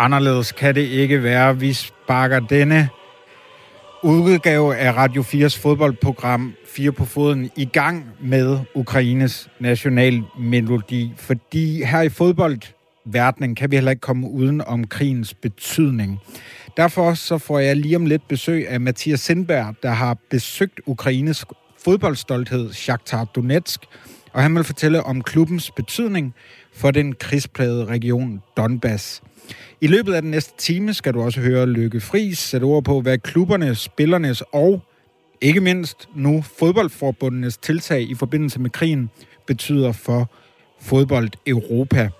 anderledes kan det ikke være. Vi sparker denne udgave af Radio 4's fodboldprogram 4 på foden i gang med Ukraines nationalmelodi, fordi her i fodboldverdenen kan vi heller ikke komme uden om krigens betydning. Derfor så får jeg lige om lidt besøg af Mathias Sindberg, der har besøgt Ukraines fodboldstolthed Shakhtar Donetsk, og han vil fortælle om klubbens betydning for den krigsplagede region Donbass. I løbet af den næste time skal du også høre Lykke Friis sætte ord på, hvad klubbernes, spillernes og ikke mindst nu fodboldforbundenes tiltag i forbindelse med krigen betyder for fodbold Europa.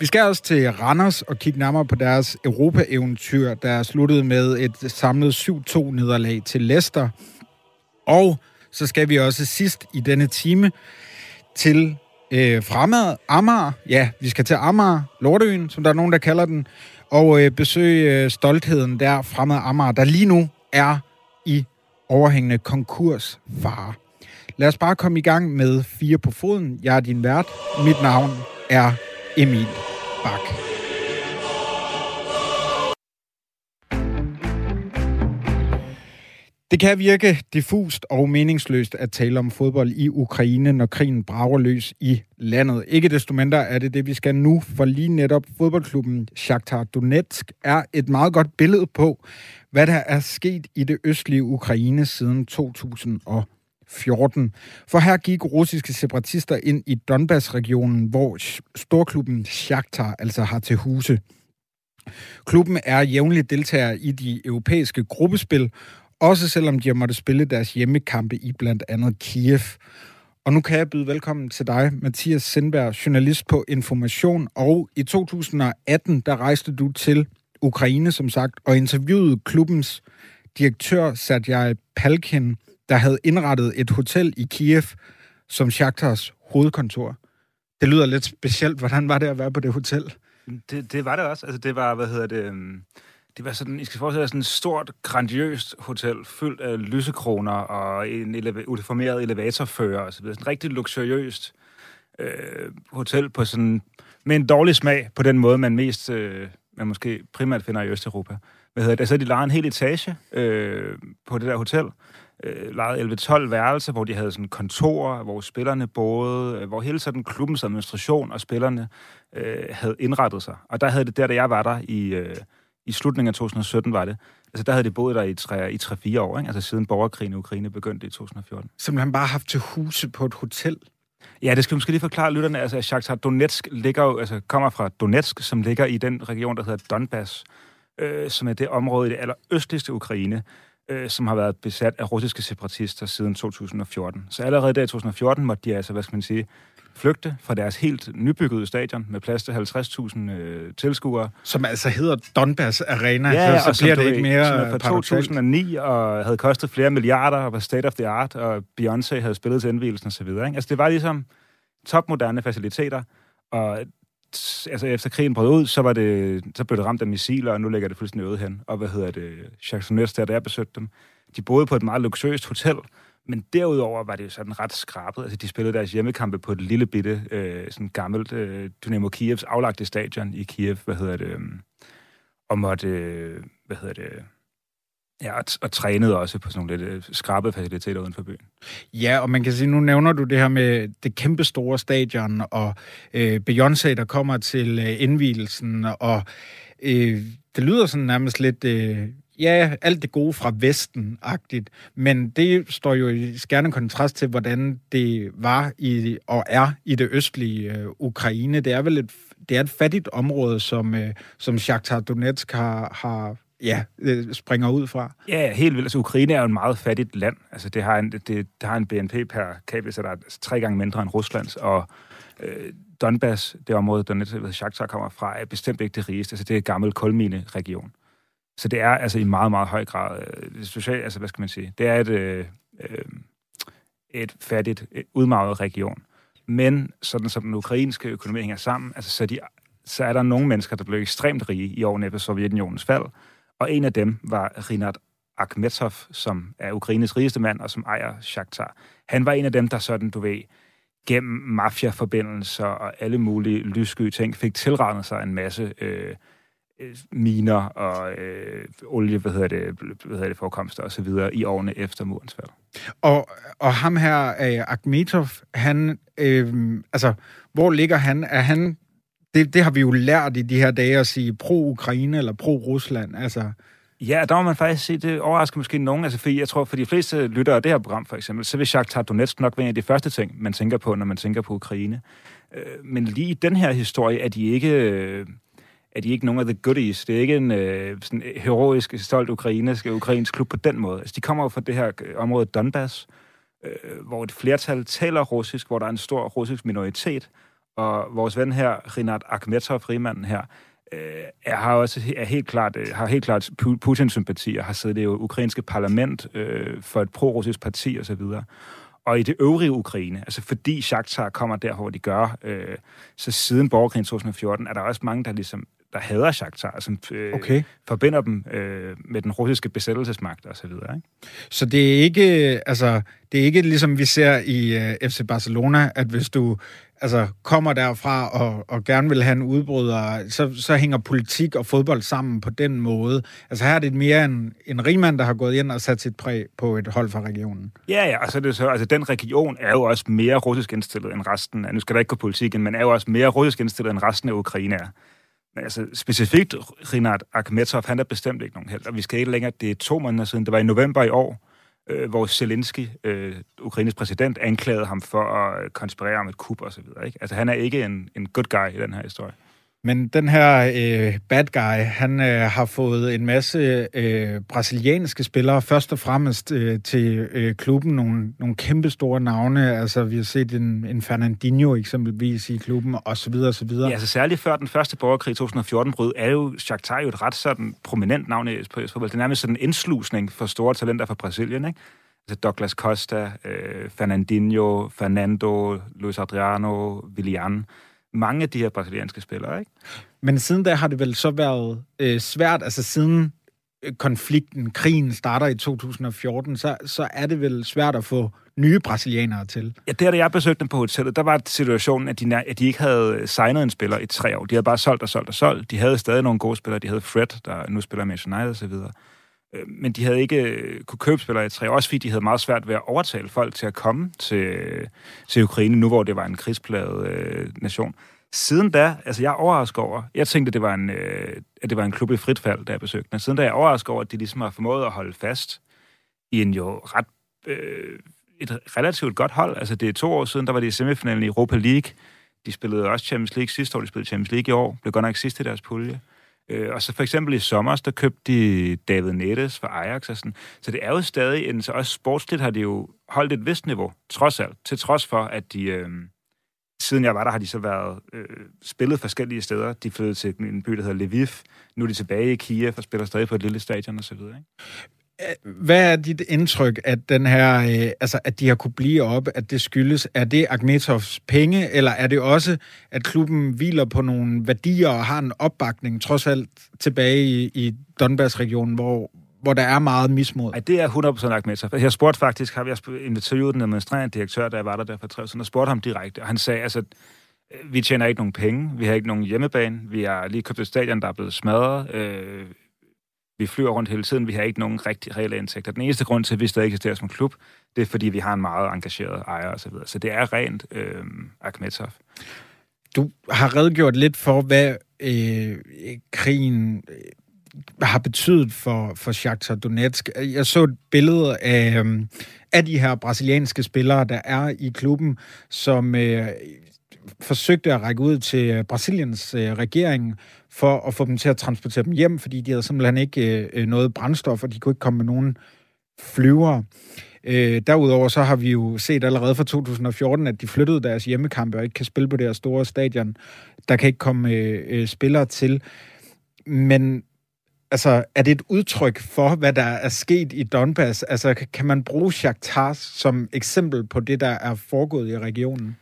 Vi skal også til Randers og kigge nærmere på deres Europa-eventyr, der sluttede med et samlet 7-2-nederlag til Leicester. Og så skal vi også sidst i denne time til øh, fremad Amager. Ja, vi skal til Amager, Lorteøen, som der er nogen, der kalder den, og øh, besøge øh, stoltheden der fremad Amager, der lige nu er i overhængende konkursfare. Lad os bare komme i gang med Fire på foden. Jeg er din vært. Mit navn er Emil Bak. Det kan virke diffust og meningsløst at tale om fodbold i Ukraine, når krigen brager løs i landet. Ikke desto mindre er det det, vi skal nu, for lige netop fodboldklubben Shakhtar Donetsk er et meget godt billede på, hvad der er sket i det østlige Ukraine siden 2014. For her gik russiske separatister ind i Donbass-regionen, hvor storklubben Shakhtar altså har til huse. Klubben er jævnligt deltager i de europæiske gruppespil, også selvom de har måttet spille deres hjemmekampe i blandt andet Kiev. Og nu kan jeg byde velkommen til dig, Mathias Sindberg, journalist på Information. Og i 2018, der rejste du til Ukraine, som sagt, og interviewede klubbens direktør, Sergej Palkin, der havde indrettet et hotel i Kiev som Shakhtars hovedkontor. Det lyder lidt specielt. Hvordan var det at være på det hotel? Det, det var det også. Altså, det var, hvad hedder det... Um det var sådan, I skal forestille jer sådan et stort, grandiøst hotel, fyldt af lysekroner og en eleva- uniformeret elevatorfører og så videre. Sådan et rigtig luksuriøst øh, hotel på sådan, med en dårlig smag på den måde, man mest, øh, man måske primært finder i Østeuropa. Hvad hedder det? Så de lejede en hel etage øh, på det der hotel, øh, lejede 11-12 værelser, hvor de havde sådan kontorer, hvor spillerne boede, øh, hvor hele sådan klubbens administration og spillerne øh, havde indrettet sig. Og der havde det der, da jeg var der i... Øh, i slutningen af 2017 var det. Altså der havde de boet der i 3, i 3-4 år, ikke? altså siden borgerkrigen i Ukraine begyndte i 2014. Simpelthen bare haft til huse på et hotel? Ja, det skal vi måske lige forklare lytterne. Altså, Shakhtar Donetsk ligger jo, altså, kommer fra Donetsk, som ligger i den region, der hedder Donbass, øh, som er det område i det allerøstligste Ukraine, øh, som har været besat af russiske separatister siden 2014. Så allerede der i 2014 måtte de altså, hvad skal man sige, flygte fra deres helt nybyggede stadion med plads til 50.000 øh, tilskuere. Som altså hedder Donbass Arena, ja, så, så bliver det ikke mere Som fra 2009 og havde kostet flere milliarder og var state of the art, og Beyoncé havde spillet til indvielsen osv. Altså det var ligesom topmoderne faciliteter, og altså efter krigen brød ud, så, var det, så blev det ramt af missiler, og nu ligger det fuldstændig øde hen. Og hvad hedder det, Jacques der, der jeg besøgte dem, de boede på et meget luksuriøst hotel, men derudover var det jo sådan ret skrabet. Altså, de spillede deres hjemmekampe på et lille bitte, øh, sådan gammelt øh, Dynamo Kievs aflagte stadion i Kiev, hvad hedder det, øh, og måtte, øh, hvad hedder det, Ja, og, og trænede også på sådan nogle lidt øh, skrabe faciliteter uden for byen. Ja, og man kan sige, nu nævner du det her med det kæmpe store stadion, og øh, Beyoncé, der kommer til øh, indvielsen, og øh, det lyder sådan nærmest lidt øh, ja, alt det gode fra Vesten-agtigt, men det står jo i skærende kontrast til, hvordan det var i, og er i det østlige øh, Ukraine. Det er vel et, det er et fattigt område, som, øh, som Shakhtar Donetsk har, har ja, øh, springer ud fra. Ja, helt vildt. Altså, Ukraine er jo en meget fattigt land. Altså, det har en, det, det har en BNP per capita, der er altså tre gange mindre end Ruslands, og øh, Donbass, det område, der Shakhtar kommer fra, er bestemt ikke det rigeste. Altså, det er en gammel kulmine-region. Så det er altså i meget, meget høj grad øh, socialt, altså hvad skal man sige, det er et, øh, øh, et fattigt, øh, et udmaget region. Men sådan som den ukrainske økonomi hænger sammen, altså så, de, så er der nogle mennesker, der blev ekstremt rige i årene efter Sovjetunionens fald, og en af dem var Rinat Akhmetov, som er Ukraines rigeste mand, og som ejer Shakhtar. Han var en af dem, der sådan, du ved, gennem mafiaforbindelser og alle mulige lyssky ting, fik tilregnet sig en masse øh, øh, miner og øh, olie, hvad hedder det, hvad hedder det forekomster osv. i årene efter murens fald. Og, og ham her, øh, Akhmetov, han, øh, altså, hvor ligger han? Er han, det, det har vi jo lært i de her dage at sige pro-Ukraine eller pro-Rusland, altså... Ja, der må man faktisk se, det overrasker måske nogen, altså fordi jeg tror, for de fleste lyttere af det her program for eksempel, så vil Shakhtar Donetsk nok være en af de første ting, man tænker på, når man tænker på Ukraine. Øh, men lige i den her historie er de ikke, øh, er de ikke nogen af the goodies. Det er ikke en øh, sådan heroisk, stolt ukrainsk, ukrainsk klub på den måde. Altså, de kommer jo fra det her øh, område Donbass, hvor et flertal taler russisk, hvor der er en stor russisk minoritet, og vores ven her, Rinat Akhmetov, frimanden her, øh, er, har også er helt klart, øh, har helt klart Putin-sympati og har siddet i det ukrainske parlament øh, for et pro-russisk parti osv. Og, og i det øvrige Ukraine, altså fordi Shakhtar kommer der, hvor de gør, øh, så siden borgerkrigen 2014, er der også mange, der ligesom der hader Shakhtar, som øh, okay. forbinder dem øh, med den russiske besættelsesmagt og så videre. Ikke? Så det er ikke, altså, det er ikke ligesom vi ser i øh, FC Barcelona, at hvis du altså, kommer derfra og, og gerne vil have en udbryder, så, så hænger politik og fodbold sammen på den måde. Altså her er det mere en, en rigmand, der har gået ind og sat sit præg på et hold fra regionen. Ja, ja, altså, det så, altså den region er jo også mere russisk indstillet end resten. Nu skal der ikke gå politikken, men er jo også mere russisk indstillet end resten af Ukraine er. Men altså, specifikt Rinat Akhmetov, han er bestemt ikke nogen held. Og vi skal ikke længere, det er to måneder siden, det var i november i år, øh, hvor Zelensky, øh, Ukraines præsident, anklagede ham for at konspirere om et kup og så videre. Ikke? Altså, han er ikke en, en good guy i den her historie. Men den her øh, bad guy, han øh, har fået en masse øh, brasilianske spillere, først og fremmest øh, til øh, klubben, nogle, nogle kæmpe store navne. Altså, vi har set en, en Fernandinho eksempelvis i klubben, og så videre, og så videre. Ja, altså særligt før den første borgerkrig i 2014 brød, er jo Shakhtar jo et ret sådan prominent navn i fodbold. Det er nærmest sådan en indslusning for store talenter fra Brasilien, ikke? Altså Douglas Costa, øh, Fernandinho, Fernando, Luis Adriano, Willian mange af de her brasilianske spillere. Ikke? Men siden da har det vel så været øh, svært, altså siden øh, konflikten, krigen starter i 2014, så, så er det vel svært at få nye brasilianere til. Ja, det da jeg besøgte dem på hotellet, der var situationen, at de, at de ikke havde signet en spiller i tre år. De havde bare solgt og solgt og solgt. De havde stadig nogle gode spillere. De havde Fred, der nu spiller med United og så videre. Øh, Øh, men de havde ikke øh, kunne købe spillere i tre også fordi de havde meget svært ved at overtale folk til at komme til, øh, til Ukraine, nu hvor det var en krigspladet øh, nation. Siden da, altså jeg er overrasket over, jeg tænkte, det var en, øh, at det var en klub i frit fald, da jeg besøgte den. Siden da er jeg overrasket over, at de ligesom har formået at holde fast i en jo ret, øh, et relativt godt hold. Altså det er to år siden, der var de i semifinalen i Europa League. De spillede også Champions League sidste år, de spillede Champions League i år. Blev godt nok sidst i deres pulje. Øh, og så for eksempel i sommer, der købte de David Nettes for Ajax og sådan. Så det er jo stadig en, så også sportsligt har de jo holdt et vist niveau, trods alt. Til trods for, at de, øh, siden jeg var der, har de så været øh, spillet forskellige steder. De flyttede til en by, der hedder Lviv. Nu er de tilbage i Kiev og spiller stadig på et lille stadion og så videre. Ikke? Hvad er dit indtryk, at den her, øh, altså at de har kunne blive op, at det skyldes, er det Agnetovs penge, eller er det også, at klubben hviler på nogle værdier og har en opbakning, trods alt tilbage i, i Donbass-regionen, hvor, hvor der er meget mismod? Ej, det er 100% Agnetov. Jeg spurgte faktisk, har jeg interviewet den administrerende direktør, der var der der for tre år og spurgte ham direkte, og han sagde, altså, øh, vi tjener ikke nogen penge, vi har ikke nogen hjemmebane, vi har lige købt et stadion, der er blevet smadret, øh, vi flyver rundt hele tiden, vi har ikke nogen rigtig reelle indtægter. Den eneste grund til, at vi stadig eksisterer som klub, det er, fordi vi har en meget engageret ejer osv. Så, videre. så det er rent øh, Akhmetov. Du har redegjort lidt for, hvad øh, krigen øh, har betydet for, for Shakhtar Donetsk. Jeg så et billede af, øh, af de her brasilianske spillere, der er i klubben, som øh, forsøgte at række ud til øh, Brasiliens øh, regering for at få dem til at transportere dem hjem, fordi de havde simpelthen ikke øh, øh noget brændstof, og de kunne ikke komme med nogen flyvere. Øh, derudover så har vi jo set allerede fra 2014, at de flyttede deres hjemmekampe og ikke kan spille på deres store stadion. Der kan ikke komme øh, øh, spillere til. Men altså, er det et udtryk for, hvad der er sket i Donbass? Altså, kan man bruge Shakhtar som eksempel på det, der er foregået i regionen?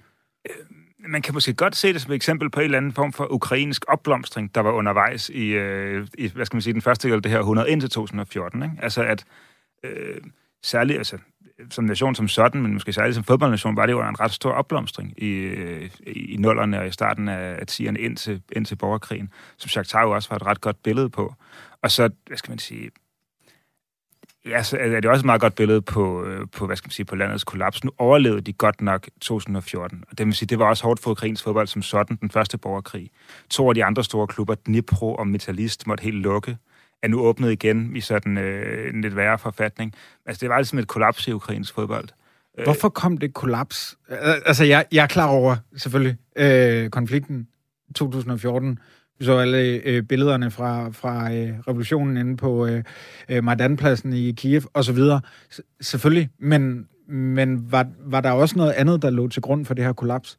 Man kan måske godt se det som et eksempel på en eller anden form for ukrainsk opblomstring, der var undervejs i, øh, i hvad skal man sige, den første del af det her 100 indtil 2014. Ikke? Altså at øh, særligt, altså som nation som sådan, men måske særligt som fodboldnation, var det jo en ret stor opblomstring i, øh, i nullerne og i starten af 10'erne ind til, ind til borgerkrigen, som Shakhtar jo også var et ret godt billede på. Og så, hvad skal man sige, ja, så er det også et meget godt billede på, øh, på, hvad skal man sige, på landets kollaps. Nu overlevede de godt nok 2014. Og det vil sige, det var også hårdt for ukrainsk fodbold som sådan, den første borgerkrig. To af de andre store klubber, Dnipro og Metalist, måtte helt lukke er nu åbnet igen i sådan øh, en lidt værre forfatning. Altså, det var altså et kollaps i ukrainsk fodbold. Øh, Hvorfor kom det kollaps? Øh, altså, jeg, jeg er klar over, selvfølgelig, øh, konflikten 2014. Så alle øh, billederne fra, fra øh, revolutionen inde på øh, øh Majdanpladsen i Kiev og så videre. S- selvfølgelig, men, men var, var der også noget andet, der lå til grund for det her kollaps?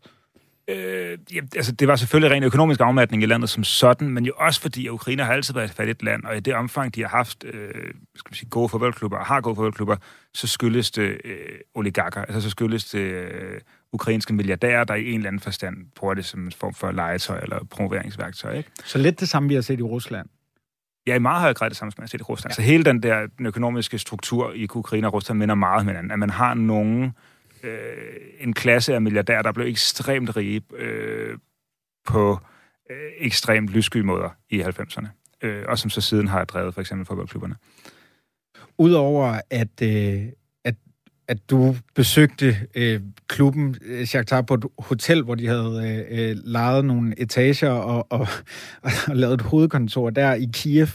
Øh, ja, altså, det var selvfølgelig ren økonomisk afmatning i landet som sådan, men jo også fordi, at Ukraine har altid været et fattigt land, og i det omfang, de har haft øh, skal man sige, gode fodboldklubber, og har gode fodboldklubber, så skyldes det øh, oligarker, altså så skyldes det øh, ukrainske milliardærer, der i en eller anden forstand bruger det som en form for legetøj eller promoveringsværktøj. Ikke? Så lidt det samme, vi har set i Rusland? Ja, i meget høj grad det samme, som man har set i Rusland. Ja. Så hele den der den økonomiske struktur i Ukraine og Rusland minder meget om hinanden. At man har nogen øh, en klasse af milliardærer, der blev ekstremt rige øh, på øh, ekstremt lyssky måder i 90'erne, øh, og som så siden har drevet for eksempel fodboldklubberne. Udover at, øh, at, du besøgte øh, klubben øh, Shakhtar på et hotel, hvor de havde øh, øh, lejet nogle etager og, og, og, og lavet et hovedkontor der i Kiev,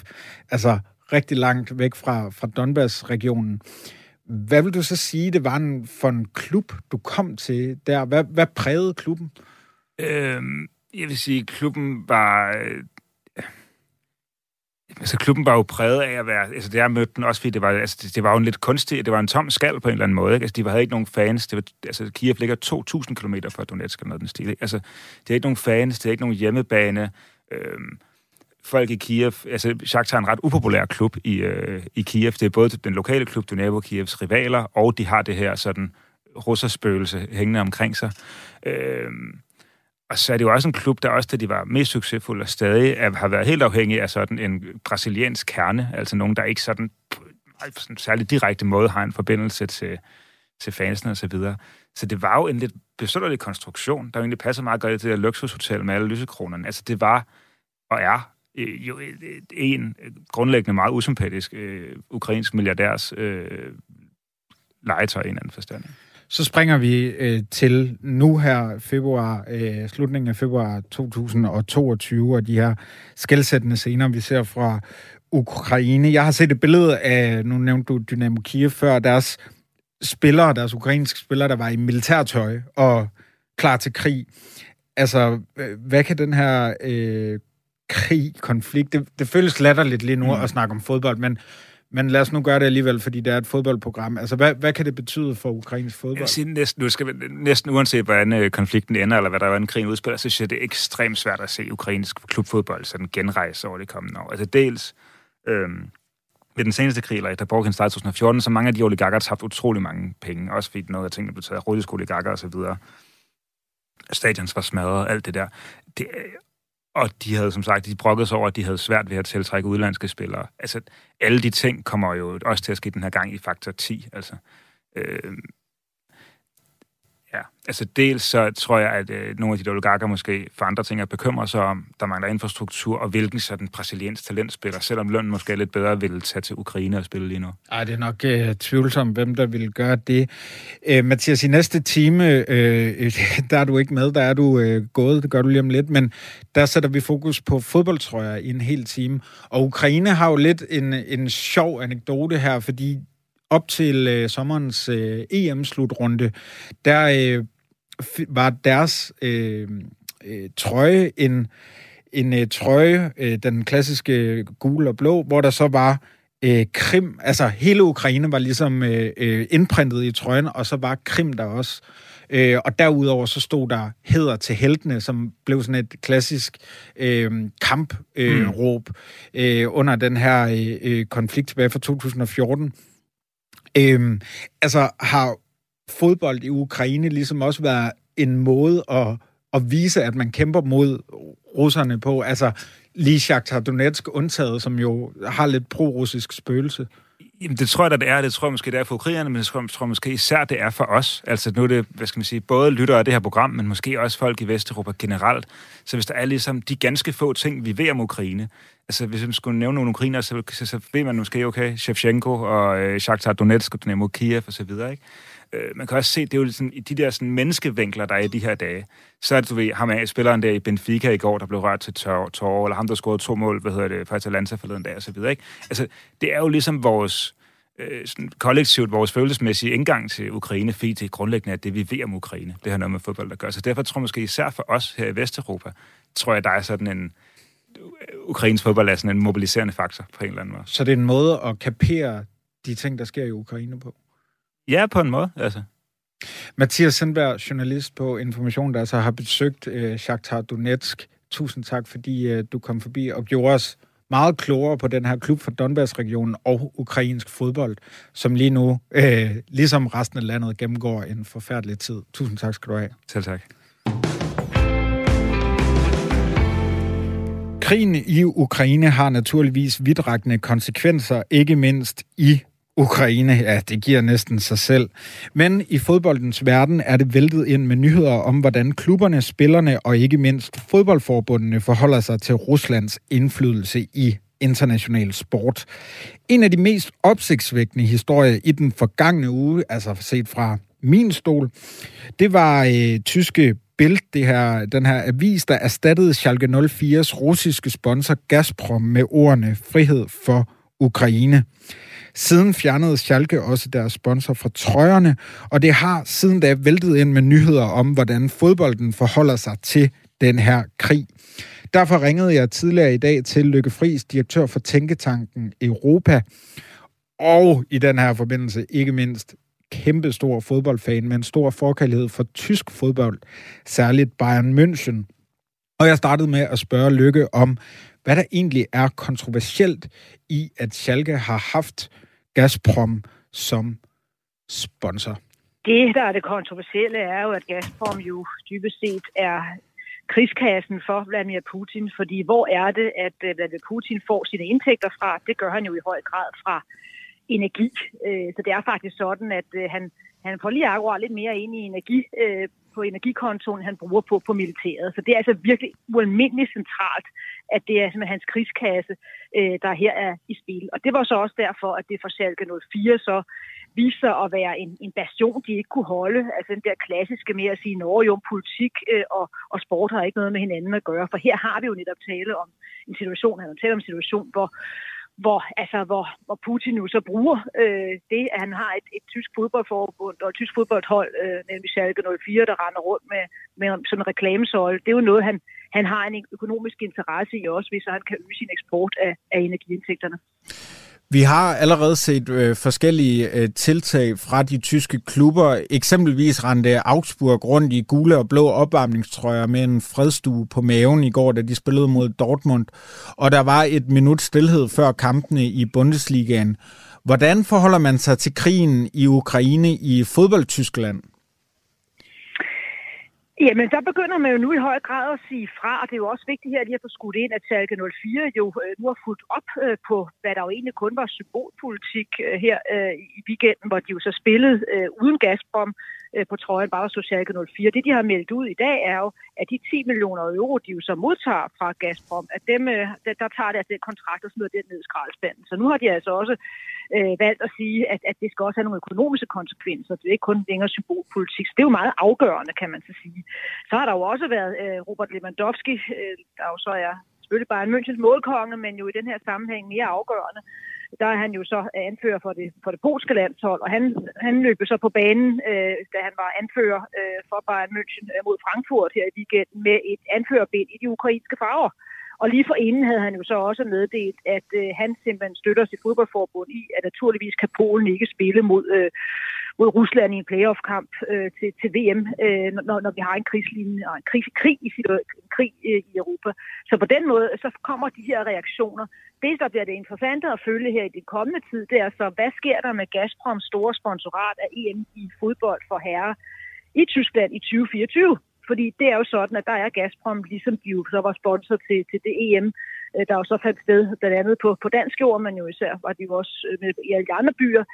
altså rigtig langt væk fra, fra Donbass-regionen. Hvad vil du så sige, det var en, for en klub, du kom til der? Hvad, hvad prægede klubben? Øhm, jeg vil sige, klubben var... Øh, Altså, klubben var jo præget af at være... Altså, det jeg mødte den også, fordi det var, altså, det, det var jo en lidt kunstig... Det var en tom skal på en eller anden måde. Ikke? Altså, de havde ikke nogen fans. Det var, altså, Kiev ligger 2.000 km fra Donetsk eller noget den stil. Ikke? Altså, det er ikke nogen fans, det er ikke nogen hjemmebane. Øhm, folk i Kiev, altså Shakhtar er en ret upopulær klub i, øh, i Kiev. Det er både den lokale klub, Dynamo Kievs rivaler, og de har det her sådan russerspøgelse hængende omkring sig. Øhm, og så er det jo også en klub, der også, da de var mest succesfulde og stadig, er, har været helt afhængig af sådan en brasiliansk kerne, altså nogen, der ikke sådan på en særlig direkte måde har en forbindelse til, til fansene og så videre. Så det var jo en lidt besønderlig konstruktion, der jo egentlig passer meget godt i det der luksushotel med alle lysekronerne. Altså det var og er øh, jo en grundlæggende meget usympatisk øh, ukrainsk milliardærs øh, legetøj i en anden forstand. Så springer vi øh, til nu her februar, øh, slutningen af februar 2022, og de her skældsættende scener, vi ser fra Ukraine. Jeg har set et billede af, nu nævnte du Dynamo Kiev før, deres spillere, deres ukrainske spillere, der var i militærtøj og klar til krig. Altså, øh, hvad kan den her øh, krig, konflikt. Det, det føles latterligt lige nu mm. at snakke om fodbold, men, men lad os nu gøre det alligevel, fordi det er et fodboldprogram. Altså, hvad, hvad kan det betyde for ukrainsk fodbold? Jeg siger, næsten, nu skal, næsten uanset, hvordan øh, konflikten ender, eller hvad der er en krig udspiller, så synes jeg, det er ekstremt svært at se ukrainsk klubfodbold sådan genrejse over det kommende år. Altså dels... øh, ved den seneste krig, eller da Borgen startede 2014, så mange af de oligarker har haft utrolig mange penge, også fordi noget af tingene blev taget af russiske oligarker og så videre. Stadions var smadret, alt det der. Det, øh, og de havde som sagt, de brokkede sig over, at de havde svært ved at tiltrække udlandske spillere. Altså, alle de ting kommer jo også til at ske den her gang i faktor 10. Altså, øh, Ja, altså dels så tror jeg, at øh, nogle af de oligarker måske for andre ting er bekymret sig om, der mangler infrastruktur, og hvilken sådan brasiliansk talentspiller, selvom lønnen måske er lidt bedre, vil tage til Ukraine og spille lige nu. Ej, det er nok øh, tvivlsomt, hvem der vil gøre det. Øh, Mathias, i næste time, øh, der er du ikke med, der er du øh, gået, det gør du lige om lidt, men der sætter vi fokus på fodboldtrøjer i en hel time. Og Ukraine har jo lidt en, en sjov anekdote her, fordi op til øh, sommerens øh, EM-slutrunde, der øh, var deres øh, øh, trøje en, en øh, trøje, øh, den klassiske gule og blå, hvor der så var øh, Krim, altså hele Ukraine var ligesom øh, øh, indprintet i trøjen, og så var Krim der også. Øh, og derudover så stod der heder til heltene, som blev sådan et klassisk øh, kampråb øh, mm. Råb, øh, under den her øh, øh konflikt tilbage fra 2014. Øhm, altså, har fodbold i Ukraine ligesom også været en måde at, at vise, at man kæmper mod russerne på? Altså, lige Shakhtar Donetsk undtaget, som jo har lidt pro-russisk spøgelse. Jamen, det tror jeg, at det er. Det tror jeg måske, det er for ukrainerne, men det tror jeg, tror jeg måske især, det er for os. Altså, nu er det, hvad skal man sige, både lyttere af det her program, men måske også folk i Vesteuropa generelt. Så hvis der er ligesom de ganske få ting, vi ved om Ukraine, altså hvis man skulle nævne nogle ukrainer, så, så, så ved man måske, okay, Shevchenko og øh, Shakhtar Donetsk og Dynamo Kiev og så videre, ikke? Øh, man kan også se, det er jo sådan, i de der sådan, menneskevinkler, der er i de her dage. Så er det, du ved, ham af spilleren der i Benfica i går, der blev rørt til tårer, tår eller ham, der scorede to mål, hvad hedder det, for Atalanta forleden dag, og så videre, ikke? Altså, det er jo ligesom vores, øh, sådan kollektivt, vores følelsesmæssige indgang til Ukraine, fordi det er grundlæggende at det, vi ved om Ukraine. Det har noget med fodbold at gøre. Så derfor tror jeg måske især for os her i Vesteuropa, tror jeg, der er sådan en, Ukraines fodbold er sådan en mobiliserende faktor på en eller anden måde. Så det er en måde at kapere de ting, der sker i Ukraine på? Ja, på en måde, altså. Mathias Sandberg, journalist på Information, der altså har besøgt øh, Shakhtar Donetsk. Tusind tak, fordi øh, du kom forbi og gjorde os meget klogere på den her klub for Donbass-regionen og ukrainsk fodbold, som lige nu, øh, ligesom resten af landet, gennemgår en forfærdelig tid. Tusind tak skal du have. Selv tak. Krigen i Ukraine har naturligvis vidtrækkende konsekvenser, ikke mindst i Ukraine, ja, det giver næsten sig selv. Men i fodboldens verden er det væltet ind med nyheder om, hvordan klubberne, spillerne og ikke mindst fodboldforbundene forholder sig til Ruslands indflydelse i international sport. En af de mest opsigtsvækkende historier i den forgangne uge, altså set fra min stol, det var øh, tyske Bild, det her, den her avis, der erstattede Schalke 04's russiske sponsor Gazprom med ordene frihed for Ukraine. Siden fjernede Schalke også deres sponsor fra trøjerne, og det har siden da væltet ind med nyheder om, hvordan fodbolden forholder sig til den her krig. Derfor ringede jeg tidligere i dag til Lykke Friis, direktør for Tænketanken Europa, og i den her forbindelse ikke mindst kæmpestor fodboldfan med en stor forkærlighed for tysk fodbold, særligt Bayern München. Og jeg startede med at spørge Lykke om, hvad der egentlig er kontroversielt i, at Schalke har haft Gazprom som sponsor? Det, der er det kontroversielle, er jo, at Gazprom jo dybest set er krigskassen for Vladimir Putin, fordi hvor er det, at øh, Vladimir Putin får sine indtægter fra? Det gør han jo i høj grad fra energi. Øh, så det er faktisk sådan, at øh, han, han får lige akkurat lidt mere ind i energi øh, på energikontoen, han bruger på, på militæret. Så det er altså virkelig ualmindeligt centralt, at det er simpelthen hans krigskasse, øh, der her er i spil. Og det var så også derfor, at det for Schalke 04 så viste sig at være en, en bastion, de ikke kunne holde. Altså den der klassiske med at sige, at jo, politik øh, og, og sport har ikke noget med hinanden at gøre. For her har vi jo netop tale om en situation, han har tale om en situation, hvor, hvor, altså, hvor, hvor Putin nu så bruger øh, det, at han har et, et tysk fodboldforbund og et tysk fodboldhold, øh, nemlig Schalke 04, der render rundt med, med som en reklamesøjle. Det er jo noget, han, han har en økonomisk interesse i også, hvis han kan øge sin eksport af, af energiindtægterne. Vi har allerede set øh, forskellige øh, tiltag fra de tyske klubber. Eksempelvis rendte Augsburg rundt i gule og blå opvarmningstrøjer med en fredstue på maven i går, da de spillede mod Dortmund. Og der var et minut stillhed før kampene i Bundesligaen. Hvordan forholder man sig til krigen i Ukraine i fodboldtyskland? Jamen, der begynder man jo nu i høj grad at sige fra, og det er jo også vigtigt her lige at få skudt ind, at Talke 04 jo øh, nu har fulgt op øh, på, hvad der jo egentlig kun var symbolpolitik øh, her i weekenden, hvor de jo så spillede uden Gazprom på trøjen, bare så Schalke 04. Det, de har meldt ud i dag, er jo, at de 10 millioner euro, de jo så modtager fra Gazprom, at dem, der, der tager deres altså den kontrakt og smider den ned i skraldespanden. Så nu har de altså også øh, valgt at sige, at, at det skal også have nogle økonomiske konsekvenser. Det er ikke kun længere symbolpolitik. Så det er jo meget afgørende, kan man så sige. Så har der jo også været øh, Robert Lewandowski, øh, der jo så er selvfølgelig bare en Münchens målkonge, men jo i den her sammenhæng mere afgørende. Der er han jo så anfører for det, for det polske landshold, og han, han løb så på banen, øh, da han var anfører øh, for Bayern München øh, mod Frankfurt her i weekenden, med et anførerbind i de ukrainske farver. Og lige for inden havde han jo så også meddelt, at øh, han simpelthen støtter sit fodboldforbund i, at naturligvis kan Polen ikke spille mod, øh, mod Rusland i en playoff-kamp øh, til, til VM, øh, når, når vi har en krigslinje og en krig, krig, i, en krig øh, i Europa. Så på den måde, så kommer de her reaktioner. Det, der bliver det interessante at følge her i den kommende tid, det er så, hvad sker der med Gazproms store sponsorat af EM i fodbold for herrer i Tyskland i 2024? Fordi det er jo sådan, at der er Gazprom, ligesom de jo så var sponsor til, til det EM, øh, der jo så fandt sted blandt andet på, på dansk jord, men jo især var de jo også øh, med, i alle de andre byer.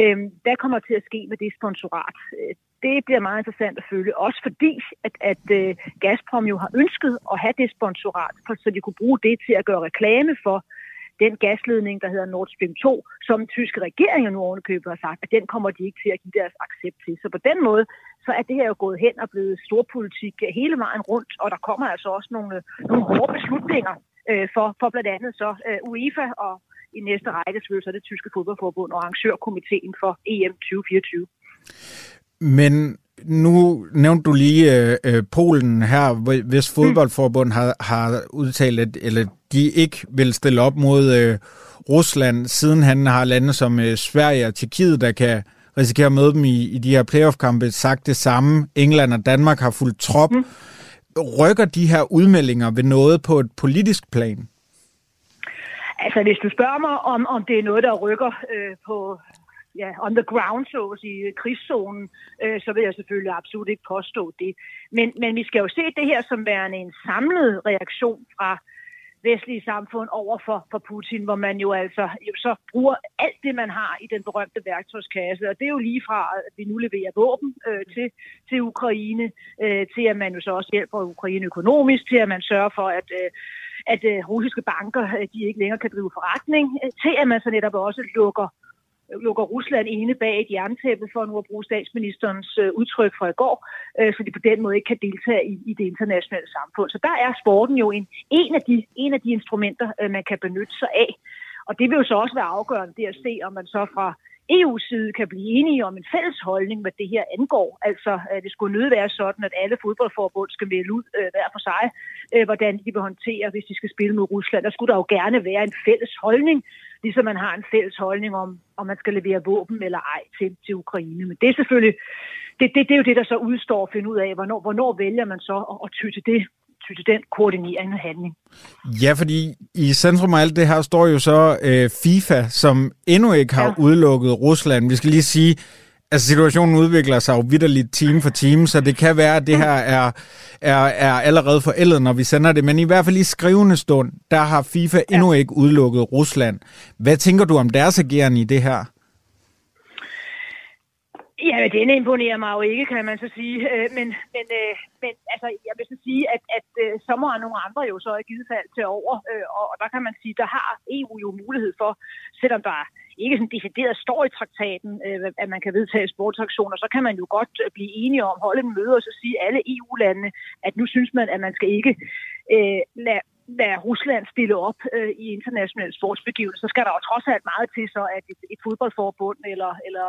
Øh, hvad kommer til at ske med det sponsorat? Øh, det bliver meget interessant at følge, også fordi, at, at øh, Gazprom jo har ønsket at have det sponsorat, så de kunne bruge det til at gøre reklame for den gasledning, der hedder Nord Stream 2, som den tyske regering nu ovenikøbet har sagt, at den kommer de ikke til at give deres accept til. Så på den måde, så er det her jo gået hen og blevet storpolitik hele vejen rundt, og der kommer altså også nogle, nogle hårde beslutninger øh, for, for blandt andet så øh, UEFA og i næste række selvfølgelig så det tyske fodboldforbund og arrangørkomiteen for EM 2024. Men nu nævnte du lige øh, øh, Polen her, hvis fodboldforbund har, har udtalt, at eller de ikke vil stille op mod øh, Rusland, siden han har lande som øh, Sverige og Tjekkiet, der kan risikere at møde dem i, i de her playoff-kampe, sagt det samme. England og Danmark har fuldt trop. Mm. Rykker de her udmeldinger ved noget på et politisk plan? Altså, hvis du spørger mig, om, om det er noget, der rykker øh, på, ja, on the ground, så at sige, krigszonen, øh, så vil jeg selvfølgelig absolut ikke påstå det. Men, men vi skal jo se det her som værende en samlet reaktion fra vestlige samfund over for, for Putin, hvor man jo altså jo så bruger alt det, man har i den berømte værktøjskasse. Og det er jo lige fra, at vi nu leverer våben øh, til, til Ukraine, øh, til at man jo så også hjælper Ukraine økonomisk, til at man sørger for, at øh, at øh, russiske banker øh, de ikke længere kan drive forretning, øh, til at man så netop også lukker lukker Rusland ene bag et jerntæppe, for nu at bruge statsministerens øh, udtryk fra i går, øh, så de på den måde ikke kan deltage i, i det internationale samfund. Så der er sporten jo en, en, af, de, en af de instrumenter, øh, man kan benytte sig af. Og det vil jo så også være afgørende det at se, om man så fra EU's side kan blive enige om en fælles holdning, hvad det her angår. Altså, det skulle nødt være sådan, at alle fodboldforbund skal melde ud øh, hver for sig, øh, hvordan de vil håndtere, hvis de skal spille mod Rusland. Der skulle der jo gerne være en fælles holdning, ligesom man har en fælles holdning om, om man skal levere våben eller ej til, til Ukraine. Men det er selvfølgelig, det, det, det er jo det, der så udstår at finde ud af, hvornår, hvornår vælger man så at, at ty til det til den koordinering og handling. Ja, fordi i centrum af alt det her står jo så øh, FIFA, som endnu ikke har ja. udelukket Rusland. Vi skal lige sige, Altså situationen udvikler sig jo vidderligt time for time, så det kan være, at det her er, er, er allerede forældet, når vi sender det. Men i hvert fald i skrivende stund, der har FIFA ja. endnu ikke udelukket Rusland. Hvad tænker du om deres agerende i det her? Ja, men den imponerer mig jo ikke, kan man så sige. Øh, men, men, øh, men altså, jeg vil så sige, at, at øh, så må nogle andre jo så i givet fald til over. Og der kan man sige, der har EU jo mulighed for, selvom der ikke sådan decideret står i traktaten, øh, at man kan vedtage sportsaktioner, så kan man jo godt øh, blive enige om, holde en møde og så sige alle EU-landene, at nu synes man, at man skal ikke øh, lade lade Rusland stille op øh, i internationale sportsbegivenheder, så skal der jo trods alt meget til så, at et, et fodboldforbund eller, eller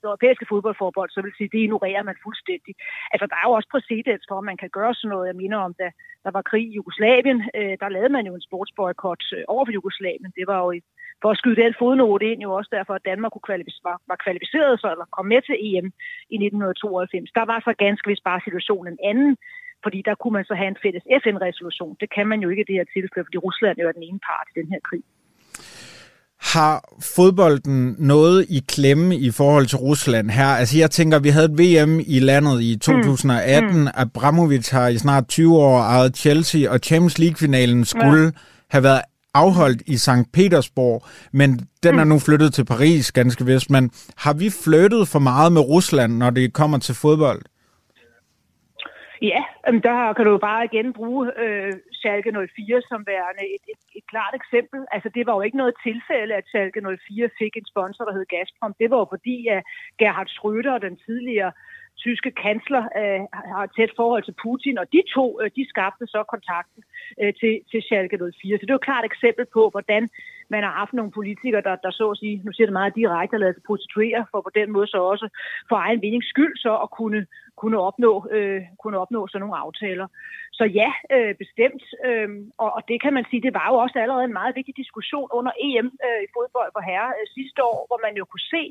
det europæiske fodboldforbund, så vil sige, det ignorerer man fuldstændig. Altså, der er jo også præcedens for, at man kan gøre sådan noget. Jeg minder om, da der var krig i Jugoslavien, øh, der lavede man jo en sportsboykot øh, over for Jugoslavien. Det var jo for at skyde den fodnote ind, jo også derfor, at Danmark kunne kvalific- var, var kvalificeret så, eller kom med til EM i 1992. Der var så ganske vist bare situationen en anden, fordi der kunne man så have en fælles FN-resolution. Det kan man jo ikke i det her tilfælde, fordi Rusland jo er den ene part i den her krig. Har fodbolden noget i klemme i forhold til Rusland her? Altså jeg tænker, vi havde et VM i landet i 2018. Mm. Mm. Abramovic har i snart 20 år ejet Chelsea, og Champions League-finalen skulle ja. have været afholdt i St. Petersborg, men den mm. er nu flyttet til Paris, ganske vist. Men har vi flyttet for meget med Rusland, når det kommer til fodbold? Ja, der kan du bare igen bruge øh, Schalke 04 som værende et, et, et klart eksempel. Altså det var jo ikke noget tilfælde, at Schalke 04 fik en sponsor, der hed Gazprom. Det var jo fordi, at Gerhard Schröder, den tidligere tyske kansler øh, har et tæt forhold til Putin, og de to, øh, de skabte så kontakten øh, til, til Schalke 04. Så det er jo et klart eksempel på, hvordan man har haft nogle politikere, der, der så at sige, nu siger det meget direkte, at lade sig prostituere, for på den måde så også for egen vindings skyld så at kunne, kunne, opnå, øh, kunne opnå sådan nogle aftaler. Så ja, øh, bestemt. Øh, og, og det kan man sige, det var jo også allerede en meget vigtig diskussion under EM øh, i fodbold for herre øh, sidste år, hvor man jo kunne se,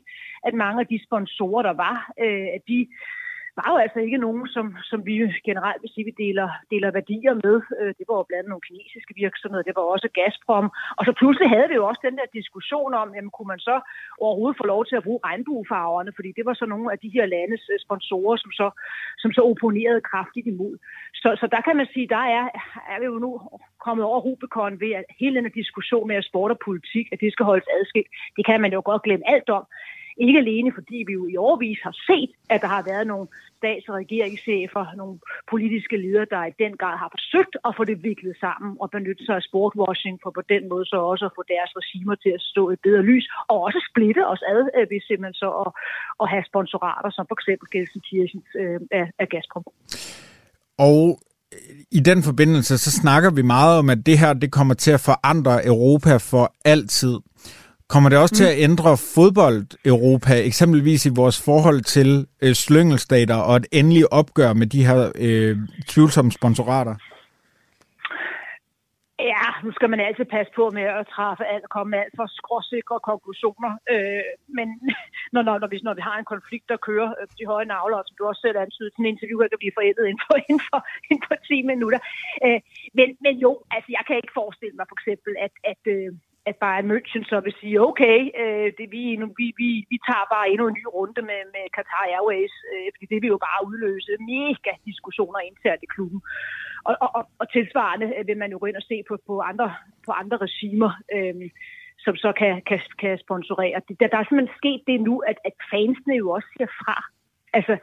at mange af de sponsorer, der var, øh, at de var jo altså ikke nogen, som, som vi generelt vil sige, vi deler, deler værdier med. Øh, det var jo blandt andet nogle kinesiske virksomheder, det var også Gazprom. Og så pludselig havde vi jo også den der diskussion om, jamen, kunne man så overhovedet få lov til at bruge regnbuefarverne, fordi det var så nogle af de her landes øh, sponsorer, som så, som så opponerede kraftigt imod. Så, så der kan man sige, der er, er vi jo nu kommet over Rubicon ved, at hele den diskussion med sport og politik, at det skal holdes adskilt, det kan man jo godt glemme alt om. Ikke alene fordi vi jo i årvis har set, at der har været nogle stats- og regeringschefer, nogle politiske ledere, der i den grad har forsøgt at få det viklet sammen og benytte sig af sportwashing for på den måde så også at få deres regimer til at stå i bedre lys og også splitte os ad øh, ved simpelthen så at, at have sponsorater som for eksempel Gelsenkirchen øh, af, af Gazprom. Og øh, i den forbindelse, så snakker vi meget om, at det her det kommer til at forandre Europa for altid. Kommer det også mm. til at ændre fodbold-Europa, eksempelvis i vores forhold til øh, slyngelstater og et endeligt opgør med de her øh, tvivlsomme sponsorater? Ja, nu skal man altid passe på med at træffe alt komme med alt for skråsikre konklusioner. Øh, men når, når, når, vi, når vi har en konflikt, der kører øh, de høje navler, som du også selv antyder, sådan en interview kan blive forældet inden for, inden for, inden for 10 minutter. Øh, men, men jo, altså jeg kan ikke forestille mig for eksempel, at, at øh, at Bayern München så vil sige, okay, øh, det, vi, nu, vi, vi, vi tager bare endnu en ny runde med, med Qatar Airways, øh, fordi det vil jo bare udløse mega diskussioner internt i klubben. Og, og, og, og tilsvarende øh, vil man jo gå ind og se på, på, andre, på andre regimer, øh, som så kan, kan, kan sponsorere. Der, der er simpelthen sket det nu, at, at fansene jo også siger fra. Altså,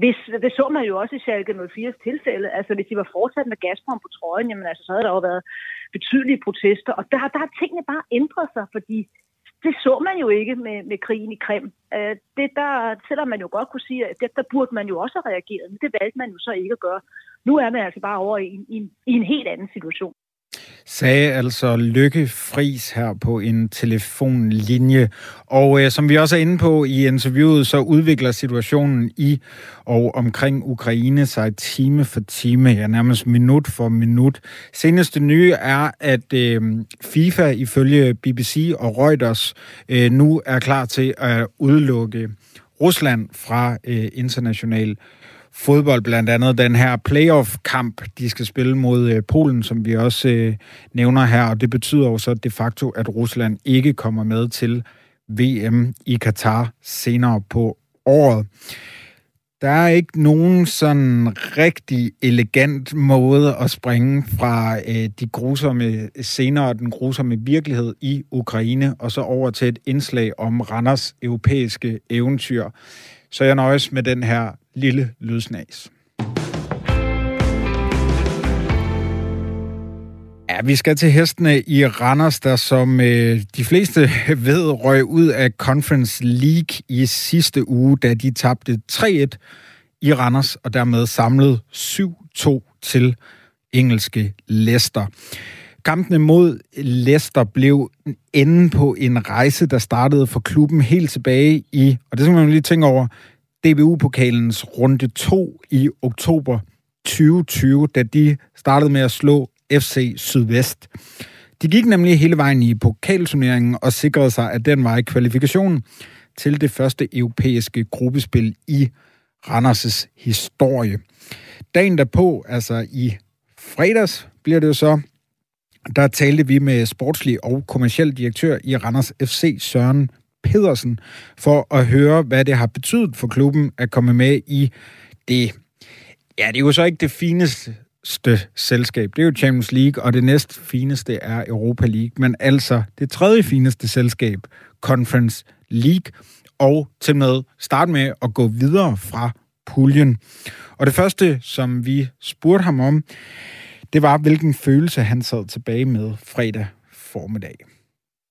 hvis, det så man jo også i Schalke 04's tilfælde. Altså, hvis de var fortsat med Gazprom på trøjen, jamen, altså, så havde der jo været betydelige protester. Og der, der har tingene bare ændret sig, fordi det så man jo ikke med, med krigen i Krim. Øh, det der, selvom man jo godt kunne sige, at det, der burde man jo også have reageret, men det valgte man jo så ikke at gøre. Nu er man altså bare over i, i, i en helt anden situation sagde altså Lykke Fris her på en telefonlinje. Og øh, som vi også er inde på i interviewet, så udvikler situationen i og omkring Ukraine sig time for time, ja nærmest minut for minut. Seneste nye er, at øh, FIFA ifølge BBC og Reuters øh, nu er klar til at udelukke Rusland fra øh, international fodbold, blandt andet den her playoff-kamp, de skal spille mod øh, Polen, som vi også øh, nævner her, og det betyder jo så de facto, at Rusland ikke kommer med til VM i Katar senere på året. Der er ikke nogen sådan rigtig elegant måde at springe fra øh, de grusomme scener og den grusomme virkelighed i Ukraine, og så over til et indslag om Randers europæiske eventyr. Så jeg nøjes med den her lille lydsnas. Ja, vi skal til hestene i Randers, der som øh, de fleste ved røg ud af Conference League i sidste uge, da de tabte 3-1 i Randers, og dermed samlede 7-2 til engelske Leicester. Kampene mod Leicester blev enden på en rejse, der startede for klubben helt tilbage i, og det skal man lige tænke over, DBU-pokalens runde 2 i oktober 2020, da de startede med at slå FC Sydvest. De gik nemlig hele vejen i pokalturneringen og sikrede sig, at den var i kvalifikation til det første europæiske gruppespil i Randers' historie. Dagen derpå, altså i fredags bliver det jo så, der talte vi med sportslig og kommersiel direktør i Randers FC, Søren Pedersen, for at høre, hvad det har betydet for klubben at komme med i det. Ja, det er jo så ikke det fineste selskab. Det er jo Champions League, og det næst fineste er Europa League. Men altså det tredje fineste selskab, Conference League, og til med starte med at gå videre fra puljen. Og det første, som vi spurgte ham om, det var, hvilken følelse han sad tilbage med fredag formiddag.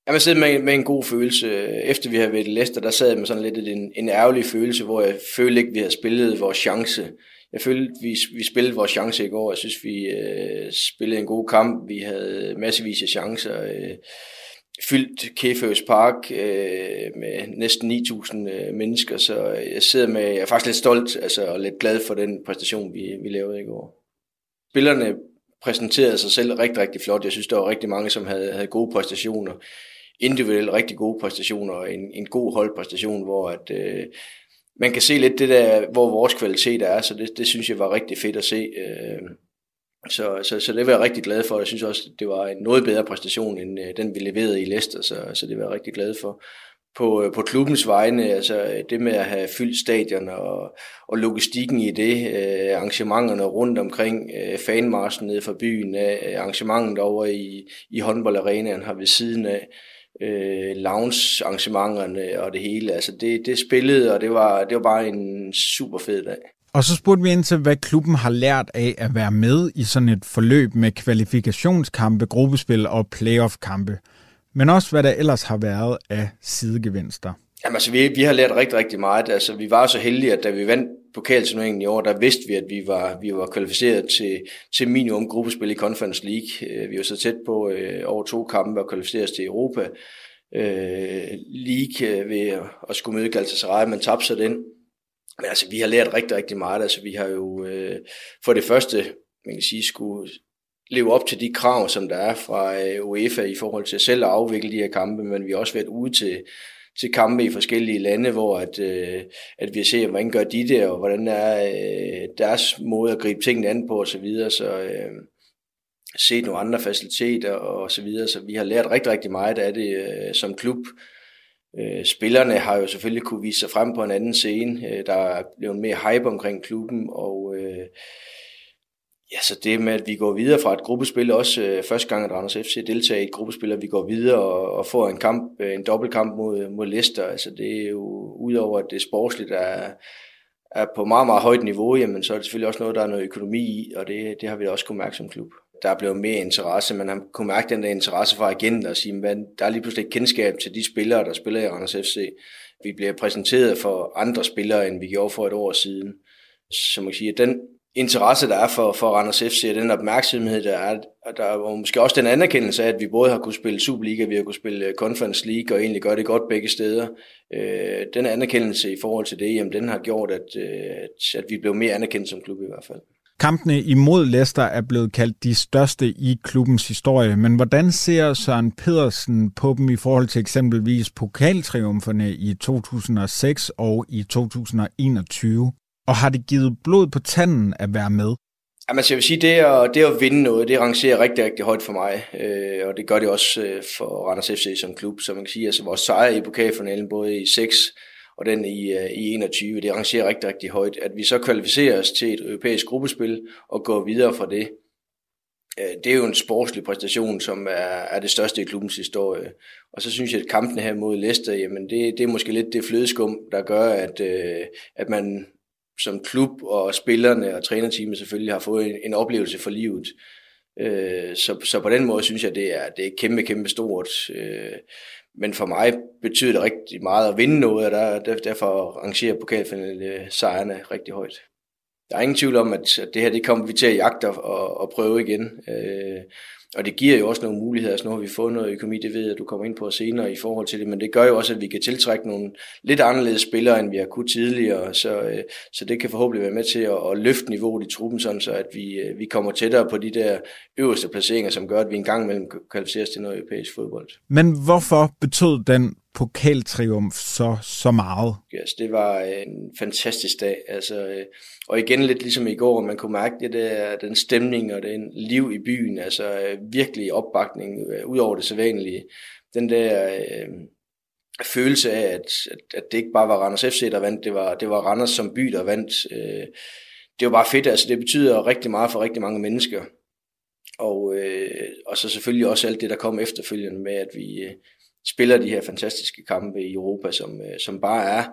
Jeg sidder med, med en god følelse. Efter vi havde været i Leicester, der sad jeg med sådan lidt en, en ærgerlig følelse, hvor jeg følte ikke, vi havde spillet vores chance. Jeg følte, vi, vi spillede vores chance i går. Jeg synes, vi øh, spillede en god kamp. Vi havde massevis af chancer. Øh, fyldt Keføs Park øh, med næsten 9.000 øh, mennesker, så jeg sidder med, jeg er faktisk lidt stolt altså, og lidt glad for den præstation, vi, vi lavede i går. Spillerne præsenterede sig selv rigtig, rigtig flot. Jeg synes, der var rigtig mange, som havde, havde gode præstationer individuelt rigtig gode præstationer og en, en god holdpræstation, hvor at, øh, man kan se lidt det der, hvor vores kvalitet er, så det, det synes jeg var rigtig fedt at se. Øh, så, så, så det var jeg rigtig glad for. Jeg synes også, det var en noget bedre præstation, end øh, den vi leverede i Leicester, så, så det var jeg rigtig glad for. På, øh, på klubbens vegne, altså øh, det med at have fyldt stadion og, og logistikken i det, øh, arrangementerne rundt omkring, øh, fanmarsen nede fra byen, øh, arrangementet over i, i håndboldarenaen har ved siden af, øh, lounge-arrangementerne og det hele. Altså det, det spillede, og det var, det var bare en super fed dag. Og så spurgte vi ind til, hvad klubben har lært af at være med i sådan et forløb med kvalifikationskampe, gruppespil og playoff-kampe. Men også, hvad der ellers har været af sidegevinster. Jamen altså, vi, vi har lært rigtig, rigtig meget. Altså, vi var så heldige, at da vi vandt pokalturneringen i år, der vidste vi, at vi var, vi var kvalificeret til, til minimum gruppespil i Conference League. Øh, vi var så tæt på øh, over to kampe og kvalificeret til Europa øh, League øh, ved at skulle møde Galatasaray, men tabte sig den. Men altså, vi har lært rigtig, rigtig meget. Altså, vi har jo øh, for det første, man kan sige, skulle leve op til de krav, som der er fra øh, UEFA i forhold til selv at afvikle de her kampe, men vi har også været ude til, til kampe i forskellige lande, hvor at, øh, at vi ser, hvordan gør de det, og hvordan er øh, deres måde at gribe tingene an på osv., så, videre. så øh, set nogle andre faciliteter og så videre, så vi har lært rigtig, rigtig meget af det øh, som klub. Øh, spillerne har jo selvfølgelig kunne vise sig frem på en anden scene. Øh, der er blevet mere hype omkring klubben, og øh, ja, så det med, at vi går videre fra et gruppespil, også øh, første gang, at Randers FC deltager i et gruppespil, at vi går videre og, og får en kamp, øh, en dobbeltkamp mod, mod Leicester, altså det er jo, udover at det sportsligt, er, er på meget, meget højt niveau, jamen så er det selvfølgelig også noget, der er noget økonomi i, og det, det har vi da også kunnet mærke som klub der er blevet mere interesse. Man har kunne mærke den der interesse fra agenten og sige, at der er lige pludselig et kendskab til de spillere, der spiller i Randers FC. Vi bliver præsenteret for andre spillere, end vi gjorde for et år siden. Så man kan sige, at den interesse, der er for, for Randers FC, og den opmærksomhed, der er, der er måske også den anerkendelse af, at vi både har kunnet spille Superliga, vi har kunnet spille øh, Conference League, og egentlig gør det godt begge steder. Øh, den anerkendelse i forhold til det, jamen, den har gjort, at, at, at vi blev mere anerkendt som klub i hvert fald. Kampene imod Leicester er blevet kaldt de største i klubbens historie, men hvordan ser Søren Pedersen på dem i forhold til eksempelvis pokaltriumferne i 2006 og i 2021? Og har det givet blod på tanden at være med? Jamen, altså, jeg vil sige, det at, det at vinde noget, det rangerer rigtig, rigtig højt for mig, øh, og det gør det også øh, for Randers FC som klub. Så man kan sige, altså vores sejr i pokalfinalen, både i 6 og den i, øh, i 21, det rangerer rigtig, rigtig højt. At vi så kvalificerer os til et europæisk gruppespil og går videre fra det, øh, det er jo en sportslig præstation, som er, er det største i klubbens historie. Og så synes jeg, at kampen her mod Leicester, jamen det, det er måske lidt det flødeskum, der gør, at, øh, at man som klub og spillerne og trænerteamet selvfølgelig har fået en, en oplevelse for livet. Øh, så, så på den måde synes jeg, det er, det er kæmpe, kæmpe stort. Øh, men for mig betyder det rigtig meget at vinde noget, og der, derfor rangerer pokalfinale sejrene rigtig højt. Der er ingen tvivl om, at det her det kommer vi til at jagte og, og prøve igen. Øh, og det giver jo også nogle muligheder. Altså nu har vi fået noget økonomi, det ved jeg, at du kommer ind på senere i forhold til det, men det gør jo også, at vi kan tiltrække nogle lidt anderledes spillere, end vi har kunnet tidligere. Så, øh, så det kan forhåbentlig være med til at, at løfte niveauet i truppen, sådan så at vi, øh, vi kommer tættere på de der øverste placeringer, som gør, at vi en gang imellem kvalificeres til noget europæisk fodbold. Men hvorfor betød den pokaltriumf så, så meget? Yes, det var øh, en fantastisk dag. Altså, øh, og igen lidt ligesom i går, man kunne mærke det der, den stemning og den liv i byen, altså øh, virkelig opbakning ud over det sædvanlige. Den der øh, følelse af, at, at, at det ikke bare var Randers FC, der vandt, det var, det var Randers som by, der vandt. Øh, det var bare fedt, altså det betyder rigtig meget for rigtig mange mennesker. Og, øh, og så selvfølgelig også alt det, der kom efterfølgende med, at vi, øh, spiller de her fantastiske kampe i Europa, som, øh, som bare er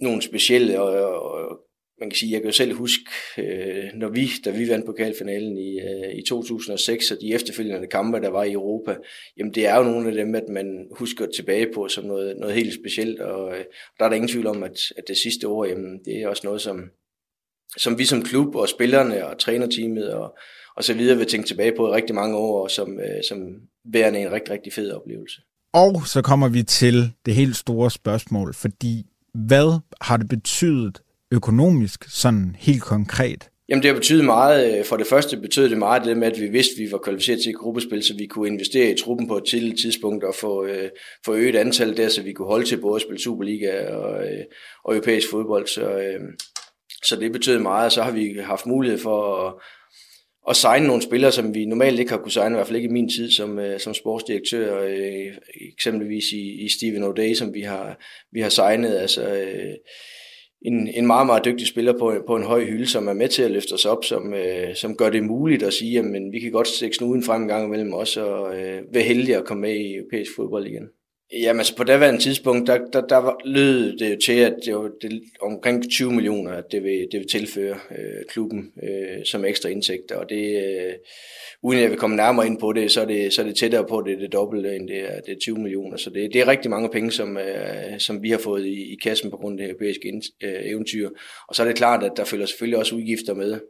nogle specielle, og, og man kan sige, jeg kan jo selv huske, øh, når vi, da vi vandt pokalfinalen i, øh, i 2006, og de efterfølgende kampe, der var i Europa, jamen det er jo nogle af dem, at man husker tilbage på som noget, noget helt specielt, og, og der er der ingen tvivl om, at, at det sidste år, jamen det er også noget, som, som vi som klub og spillerne og trænerteamet og, og så videre vil tænke tilbage på i rigtig mange år, som, øh, som værende en rigtig, rigtig fed oplevelse. Og så kommer vi til det helt store spørgsmål, fordi hvad har det betydet økonomisk, sådan helt konkret? Jamen det har betydet meget. Øh, for det første betød det meget det med, at vi vidste, at vi var kvalificeret til gruppespil, så vi kunne investere i truppen på et tidligt tidspunkt og få, øh, få øget antal der, så vi kunne holde til både at spille Superliga og, øh, og europæisk fodbold. Så, øh, så det betød meget. Så har vi haft mulighed for at, at signe nogle spillere, som vi normalt ikke har kunne signe, i hvert fald ikke i min tid som, øh, som sportsdirektør, øh, eksempelvis i, i Steven O'Day, som vi har, vi har signet. Altså, øh, en, en meget, meget dygtig spiller på, på en høj hylde, som er med til at løfte os op, som, øh, som gør det muligt at sige, at vi kan godt stikke snuden frem en gang imellem os, og øh, være heldige at komme med i europæisk fodbold igen. Jamen altså på daværende tidspunkt, der, der, der var, lød det jo til, at det var det, omkring 20 millioner, at det vil, det vil tilføre øh, klubben øh, som ekstra indtægter, og det, øh, uden at jeg vil komme nærmere ind på det, så er det, så er det tættere på, at det er det dobbelte, end det er, det er 20 millioner. Så det, det er rigtig mange penge, som, øh, som vi har fået i, i kassen på grund af det europæiske øh, eventyr. Og så er det klart, at der følger selvfølgelig også udgifter med.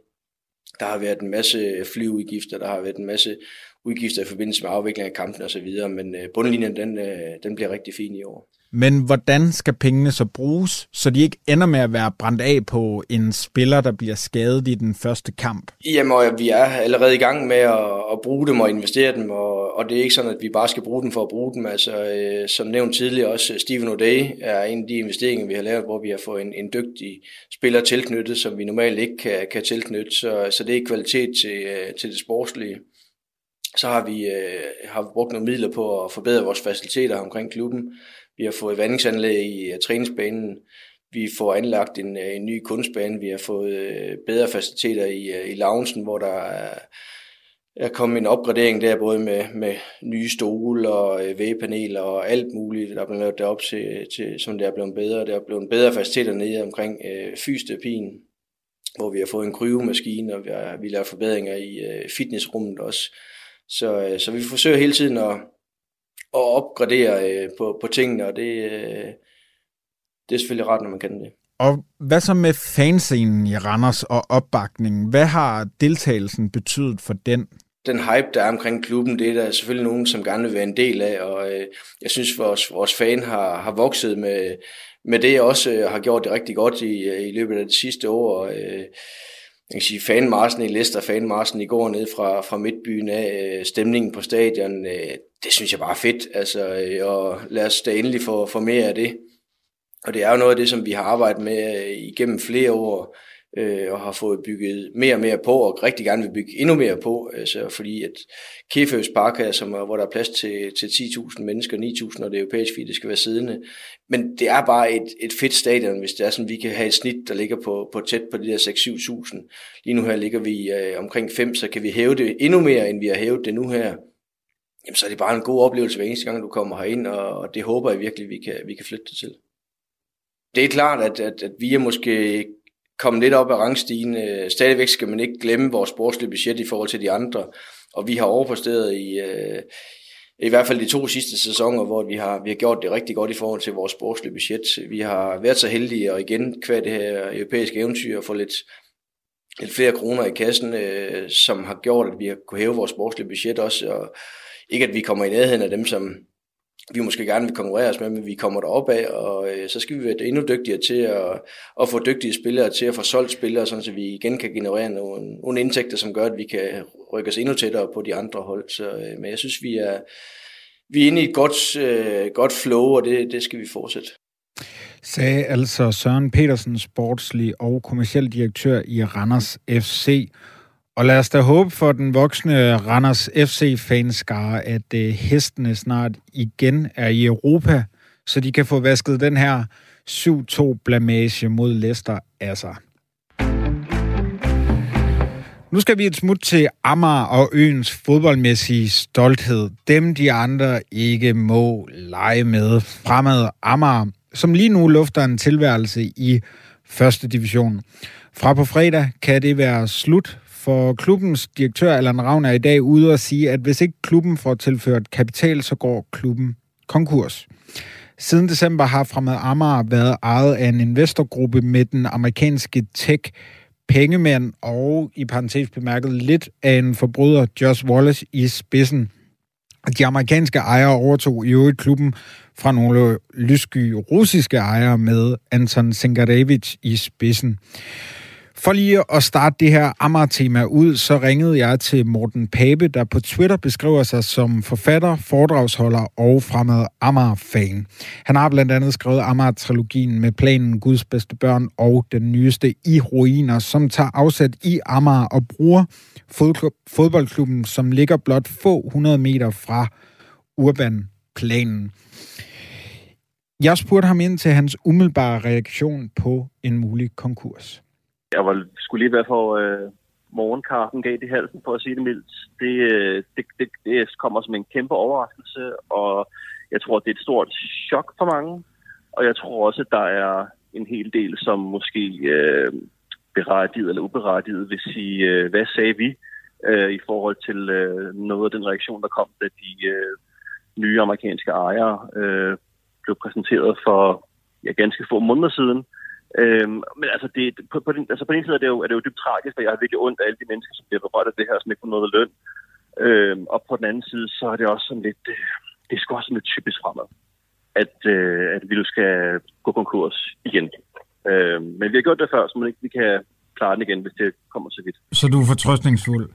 Der har været en masse flyudgifter, der har været en masse udgifter i forbindelse med afvikling af kampen osv., men øh, bundlinjen den, øh, den bliver rigtig fin i år. Men hvordan skal pengene så bruges, så de ikke ender med at være brændt af på en spiller, der bliver skadet i den første kamp? Jamen, vi er allerede i gang med at, at bruge dem og investere dem, og, og det er ikke sådan, at vi bare skal bruge dem for at bruge dem. Altså, øh, som nævnt tidligere også, Steven O'Day er en af de investeringer, vi har lavet, hvor vi har fået en, en dygtig spiller tilknyttet, som vi normalt ikke kan, kan tilknytte, så, så det er kvalitet til, øh, til det sportslige. Så har vi, øh, har vi brugt nogle midler på at forbedre vores faciliteter omkring klubben. Vi har fået vandingsanlæg i uh, træningsbanen. Vi får anlagt en, uh, en ny kunstbane. Vi har fået uh, bedre faciliteter i, uh, i loungen, hvor der er, er kommet en opgradering der, både med, med nye stole og uh, vægepaneler og alt muligt, der er blevet lavet derop til, til, som det er blevet bedre. Der er blevet bedre faciliteter nede omkring uh, fysioterapien, hvor vi har fået en kryvemaskine, og vi har, vi lavet forbedringer i uh, fitnessrummet også. Så, uh, så vi forsøger hele tiden at, at opgradere øh, på, på tingene, og det, øh, det er selvfølgelig ret, når man kan det. Og hvad så med fanscenen i Randers og opbakningen? Hvad har deltagelsen betydet for den? Den hype, der er omkring klubben, det er der selvfølgelig nogen, som gerne vil være en del af, og øh, jeg synes, vores, vores fan har, har vokset med, med det også, og har gjort det rigtig godt i, i løbet af det sidste år. Og, øh, jeg kan sige, fanmarsen i Leicester, fanmarsen i går ned fra, fra Midtbyen af, øh, stemningen på stadion, øh, det synes jeg bare er fedt, altså, øh, og lad os da endelig få, få mere af det. Og det er jo noget af det, som vi har arbejdet med øh, igennem flere år, Øh, og har fået bygget mere og mere på, og rigtig gerne vil bygge endnu mere på, altså, fordi at Keføs Park er, som, hvor der er plads til, til 10.000 mennesker, 9.000, og det europæiske, fordi det skal være siddende. Men det er bare et, et fedt stadion, hvis det er sådan, vi kan have et snit, der ligger på, på tæt på de der 6-7.000. Lige nu her ligger vi øh, omkring 5, så kan vi hæve det endnu mere, end vi har hævet det nu her. Jamen, så er det bare en god oplevelse hver eneste gang, du kommer herind, og, og det håber jeg virkelig, vi kan, vi kan flytte det til. Det er klart, at, at, at vi er måske komme lidt op ad rangstigen. Øh, stadigvæk skal man ikke glemme vores sportslige budget i forhold til de andre, og vi har overpræsteret i, øh, i hvert fald de to sidste sæsoner, hvor vi har, vi har gjort det rigtig godt i forhold til vores sportslige budget. Vi har været så heldige, og igen kvad det her europæiske eventyr, at få lidt, lidt flere kroner i kassen, øh, som har gjort, at vi har kunne hæve vores sportslige budget også, og ikke at vi kommer i nærheden af dem, som vi måske gerne vil konkurrere os med, men vi kommer derop af, og øh, så skal vi være endnu dygtigere til at, at få dygtige spillere til at få solgt spillere, sådan så vi igen kan generere nogle, nogle indtægter, som gør, at vi kan rykke os endnu tættere på de andre hold. Så, øh, men jeg synes, vi er, vi er inde i et godt, øh, godt flow, og det, det skal vi fortsætte. Sagde altså Søren Petersen, sportslig og kommersiel direktør i Randers FC. Og lad os da håbe for den voksne Randers FC-fanskare, at øh, hestene snart igen er i Europa, så de kan få vasket den her 7-2-blamage mod Leicester af sig. Nu skal vi et smut til Amager og øens fodboldmæssige stolthed. Dem de andre ikke må lege med. Fremad Amager, som lige nu lufter en tilværelse i første division. Fra på fredag kan det være slut for klubbens direktør Allan Ravn er i dag ude og sige, at hvis ikke klubben får tilført kapital, så går klubben konkurs. Siden december har Fremad Amager været ejet af en investorgruppe med den amerikanske tech pengemænd og i parentes bemærket lidt af en forbryder, Josh Wallace, i spidsen. De amerikanske ejere overtog i øvrigt klubben fra nogle lyssky russiske ejere med Anton Sengarevich i spidsen. For lige at starte det her Amager-tema ud, så ringede jeg til Morten Pape, der på Twitter beskriver sig som forfatter, foredragsholder og fremad Amager-fan. Han har blandt andet skrevet Amager-trilogien med planen Guds bedste børn og den nyeste i ruiner, som tager afsæt i Amager og bruger fodboldklubben, som ligger blot få hundrede meter fra Urban-planen. Jeg spurgte ham ind til hans umiddelbare reaktion på en mulig konkurs. Jeg var, skulle lige være for øh, morgenkaffen gav i halsen, for at sige det mildt. Det, øh, det, det, det kommer som en kæmpe overraskelse, og jeg tror, det er et stort chok for mange. Og jeg tror også, at der er en hel del, som måske øh, berettiget eller uberettiget vil sige, øh, hvad sagde vi øh, i forhold til øh, noget af den reaktion, der kom, da de øh, nye amerikanske ejere øh, blev præsenteret for ja, ganske få måneder siden. Øhm, men altså, det, på, på, den, altså på den side er det, jo, er det jo dybt tragisk, og jeg har virkelig ondt af alle de mennesker, som bliver berørt af det her, som ikke får noget løn. Øhm, og på den anden side, så er det også sådan lidt, øh, det er sgu også sådan lidt typisk fremad, at, øh, at vi nu skal gå konkurs igen. Øhm, men vi har gjort det før, så man ikke vi kan klare den igen, hvis det kommer så vidt. Så du er fortrøstningsfuld?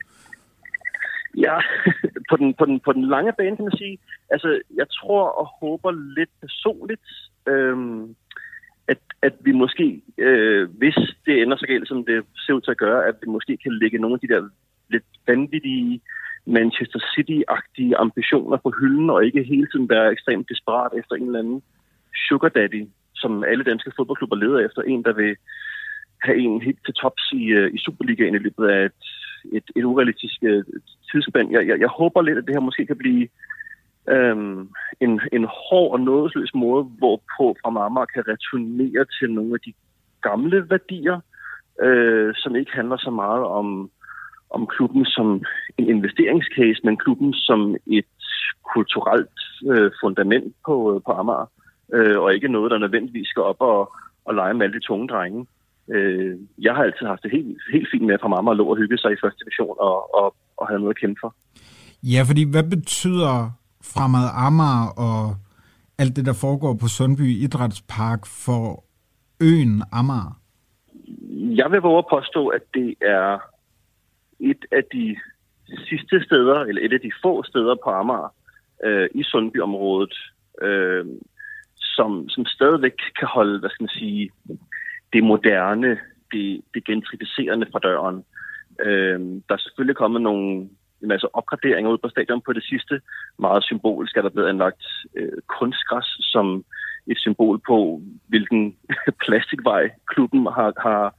Ja, på den, på, den, på den lange bane kan man sige. Altså, jeg tror og håber lidt personligt, øhm, at, at vi måske, øh, hvis det ender så galt, som det ser ud til at gøre, at vi måske kan lægge nogle af de der lidt vanvittige Manchester City-agtige ambitioner på hylden, og ikke hele tiden være ekstremt desperat efter en eller anden sugar daddy, som alle danske fodboldklubber leder efter. En, der vil have en helt til tops i, øh, i Superligaen i løbet af et, et, et urealistisk øh, tidsspænd. Jeg, jeg, jeg håber lidt, at det her måske kan blive øhm, en, en hård og nådesløs måde, hvorpå fra Marmar kan returnere til nogle af de gamle værdier, øh, som ikke handler så meget om, om klubben som en investeringscase, men klubben som et kulturelt øh, fundament på, øh, på Amager, øh, og ikke noget, der nødvendigvis skal op og, og lege med alle de tunge drenge. Øh, jeg har altid haft det helt, helt fint med, at fra Amager lå og hygge sig i første division og, og, og have noget at kæmpe for. Ja, fordi hvad betyder fremad Amager og alt det, der foregår på Sundby Idrætspark for øen Amager? Jeg vil våge at påstå, at det er et af de sidste steder, eller et af de få steder på Amager øh, i Sundby-området, øh, som, som stadigvæk kan holde, hvad skal man sige, det moderne, det, det gentrificerende fra døren. Øh, der er selvfølgelig kommet nogle en masse opgraderinger ud på stadion på det sidste. Meget symbolisk er der blevet anlagt øh, kunstgræs som et symbol på, hvilken plastikvej klubben har, har,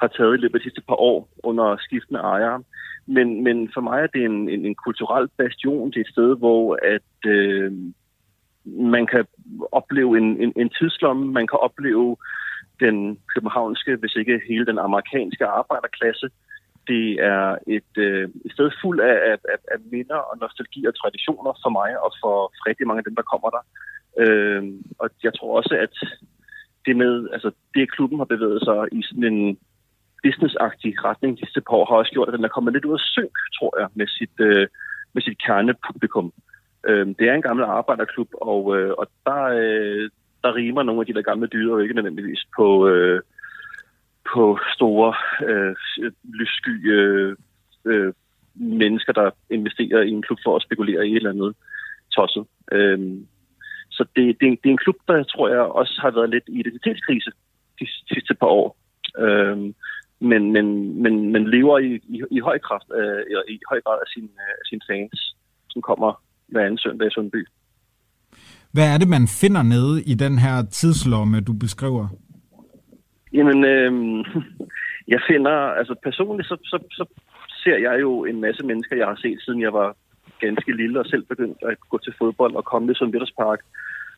har taget i løbet af de sidste par år under skiftende ejere. Men, men for mig er det en, en, en kulturel bastion til et sted, hvor at øh, man kan opleve en, en, en tidslomme, man kan opleve den københavnske, hvis ikke hele den amerikanske arbejderklasse, det er et, øh, et sted fuld af, af, af minder og nostalgi og traditioner for mig og for rigtig mange af dem, der kommer der. Øh, og jeg tror også, at det med, altså det klubben har bevæget sig i sådan en businessagtig retning de sidste par år, har også gjort, at den er kommet lidt ud af synk, tror jeg, med sit, øh, med sit kernepublikum. Øh, det er en gammel arbejderklub, og, øh, og der, øh, der rimer nogle af de der gamle dyder jo ikke nødvendigvis på, øh, på store, øh, øh, lyssky øh, øh, mennesker, der investerer i en klub for at spekulere i et eller andet tosset. Øh, så det, det, det er en klub, der tror jeg også har været lidt i identitetskrise de sidste par år. Øh, men, men, men, men lever i, i, i høj kraft øh, i høj grad af sine, sin øh, sine fans, som kommer hver anden søndag i Sundby. Hvad er det, man finder nede i den her tidslomme, du beskriver? Jamen, øh, jeg finder, altså personligt, så, så, så ser jeg jo en masse mennesker, jeg har set, siden jeg var ganske lille og selv begyndt at gå til fodbold og komme til Sundby Park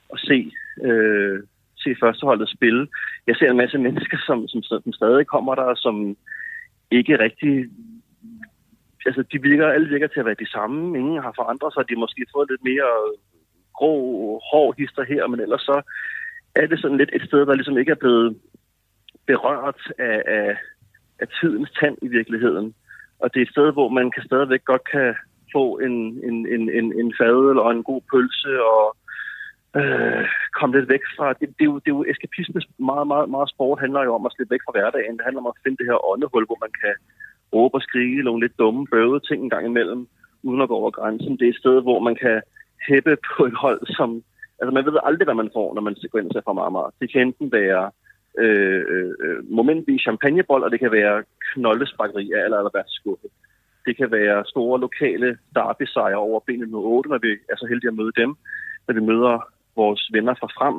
og se, øh, se førsteholdet spille. Jeg ser en masse mennesker, som, som, som stadig kommer der, som ikke rigtig... Altså, de virker, alle virker til at være de samme. Ingen har forandret sig. De har måske fået lidt mere grå, hård hister her, men ellers så er det sådan lidt et sted, der ligesom ikke er blevet berørt af, af, af tidens tand i virkeligheden. Og det er et sted, hvor man kan stadigvæk godt kan få en, en, en, en, en fadøl og en god pølse og øh, komme lidt væk fra... Det, det, er, jo, det er jo eskapisme. Meget, meget, meget sport handler jo om at slippe væk fra hverdagen. Det handler om at finde det her åndehul, hvor man kan råbe og skrige nogle lidt dumme, bøvede ting en gang imellem, uden at gå over grænsen. Det er et sted, hvor man kan hæppe på et hold, som... Altså, man ved aldrig, hvad man får, når man går ind og ser fra Marmar. Det kan enten være øh, øh, momentvis champagnebold, og det kan være knoldesbakkeri af eller, eller værste skuffe. Det kan være store lokale derby-sejre over benet 8, når vi er så heldige at møde dem, når vi møder vores venner fra frem.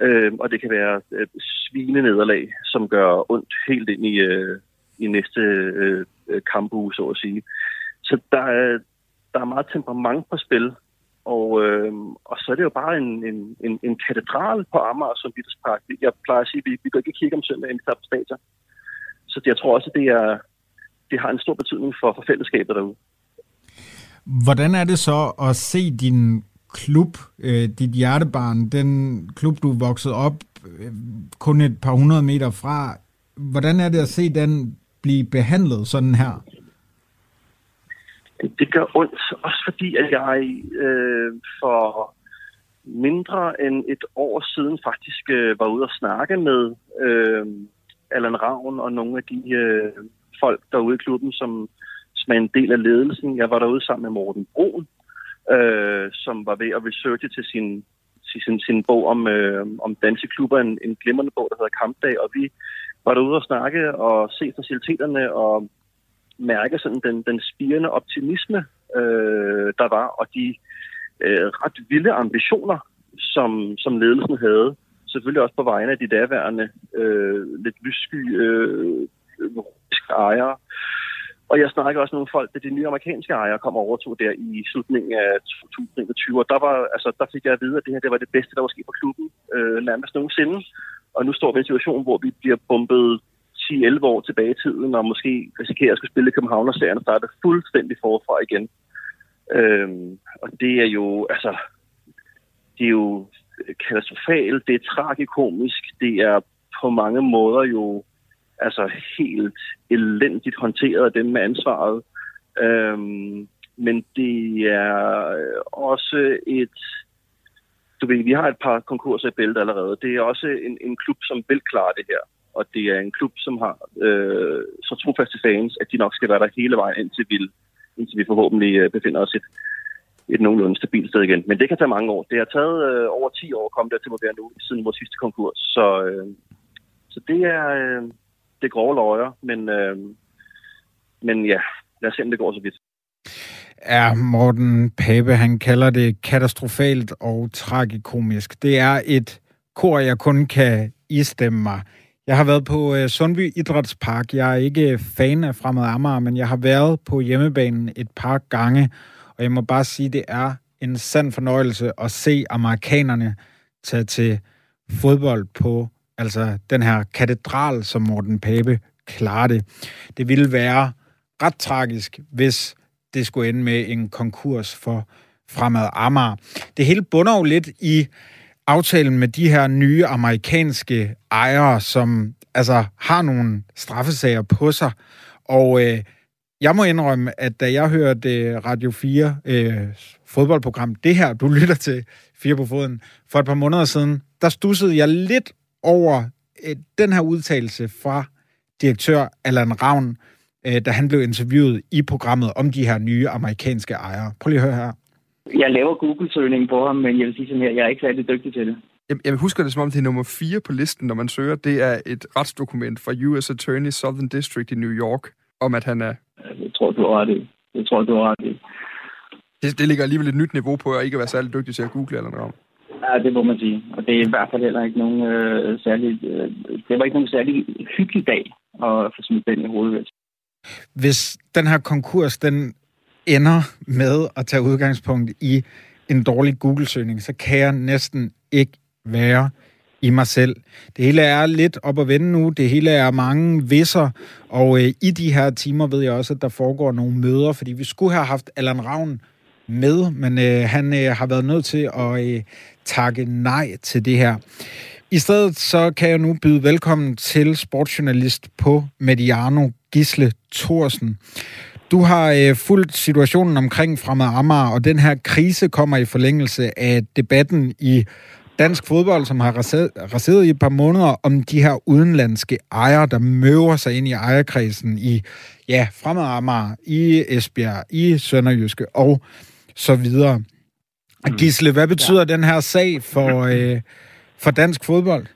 Øh, og det kan være øh, svine nederlag, som gør ondt helt ind i, øh, i næste øh, øh kampuge, så at sige. Så der er, der er meget temperament på spil, og, øh, og så er det jo bare en, en, en, en katedral på Amager som Park. Jeg plejer at sige, at vi, vi går ikke kigge om søndagen, vi tager på stadion. Så jeg tror også, at det, er, det har en stor betydning for, for fællesskabet derude. Hvordan er det så at se din klub, øh, dit hjertebarn, den klub, du voksede op øh, kun et par hundrede meter fra, hvordan er det at se den blive behandlet sådan her? Det gør ondt, også fordi at jeg øh, for mindre end et år siden faktisk øh, var ude og snakke med øh, Allan Ravn og nogle af de øh, folk derude i klubben, som, som er en del af ledelsen. Jeg var derude sammen med Morten Brun, øh, som var ved at researche til sin, sin, sin bog om, øh, om danske klubber, en, en glimrende bog, der hedder Kampdag, og vi var derude og snakke og se faciliteterne og mærke sådan den, den spirende optimisme, øh, der var, og de øh, ret vilde ambitioner, som, som ledelsen havde. Selvfølgelig også på vegne af de daværende øh, lidt lyssky øh, ejere. Og jeg snakker også med nogle folk, da de nye amerikanske ejere kom og overtog der i slutningen af 2021. Og der, var, altså, der fik jeg at vide, at det her det var det bedste, der var sket på klubben øh, nærmest nogensinde. Og nu står vi i en situation, hvor vi bliver bombet 10-11 år tilbage i tiden, og måske risikerer at skulle spille København og serien og starte fuldstændig forfra igen. Øhm, og det er jo, altså, det er jo katastrofalt, det er tragikomisk, det er på mange måder jo altså helt elendigt håndteret af dem med ansvaret. Øhm, men det er også et... Du ved, vi har et par konkurser i bæltet allerede. Det er også en, en klub, som vil klare det her og det er en klub, som har øh, så trofaste fans, at de nok skal være der hele vejen, indtil vi, indtil vi forhåbentlig øh, befinder os et, et nogenlunde stabilt sted igen. Men det kan tage mange år. Det har taget øh, over 10 år at komme der til, hvor nu, siden vores sidste konkurs. Så, øh, så det er øh, det er grove løjer, men, øh, men ja, lad os se, om det går så vidt. Er Morten Pape, han kalder det katastrofalt og tragikomisk. Det er et kor, jeg kun kan istemme mig jeg har været på øh, Sundby Idrætspark. Jeg er ikke øh, fan af Fremad Amager, men jeg har været på hjemmebanen et par gange, og jeg må bare sige, det er en sand fornøjelse at se amerikanerne tage til fodbold på altså den her katedral, som Morten Pape klarer det. Det ville være ret tragisk, hvis det skulle ende med en konkurs for Fremad Amager. Det hele bunder jo lidt i aftalen med de her nye amerikanske ejere, som altså har nogle straffesager på sig. Og øh, jeg må indrømme, at da jeg hørte øh, Radio 4 øh, fodboldprogram, det her, du lytter til Fire på Foden, for et par måneder siden, der stussede jeg lidt over øh, den her udtalelse fra direktør Allan Ravn, øh, da han blev interviewet i programmet om de her nye amerikanske ejere. Prøv lige at høre her. Jeg laver Google-søgning på ham, men jeg vil sige sådan her, jeg er ikke særlig dygtig til det. Jeg husker det som om, det er nummer 4 på listen, når man søger. Det er et retsdokument fra U.S. Attorney Southern District i New York, om at han er... Jeg tror, du har ret i. Jeg tror, du har ret i. Det, det ligger alligevel et nyt niveau på, at ikke være særlig dygtig til at google eller noget. Ja, det må man sige. Og det er i hvert fald heller ikke nogen øh, særlig... Øh, det var ikke nogen særlig hyggelig dag at få smidt den i hovedet. Hvis den her konkurs, den ender med at tage udgangspunkt i en dårlig Google-søgning, så kan jeg næsten ikke være i mig selv. Det hele er lidt op at vende nu. Det hele er mange visser, og øh, i de her timer ved jeg også, at der foregår nogle møder, fordi vi skulle have haft Allan Ravn med, men øh, han øh, har været nødt til at øh, takke nej til det her. I stedet så kan jeg nu byde velkommen til sportsjournalist på Mediano, Gisle Thorsen. Du har øh, fulgt situationen omkring Fremad Amager, og den her krise kommer i forlængelse af debatten i dansk fodbold, som har raseret i et par måneder, om de her udenlandske ejere, der møver sig ind i ejerkredsen i, ja, fremad Amager, i Esbjerg, i Sønderjyske og så videre. Mm. Gisle, hvad betyder ja. den her sag for, øh, for dansk fodbold?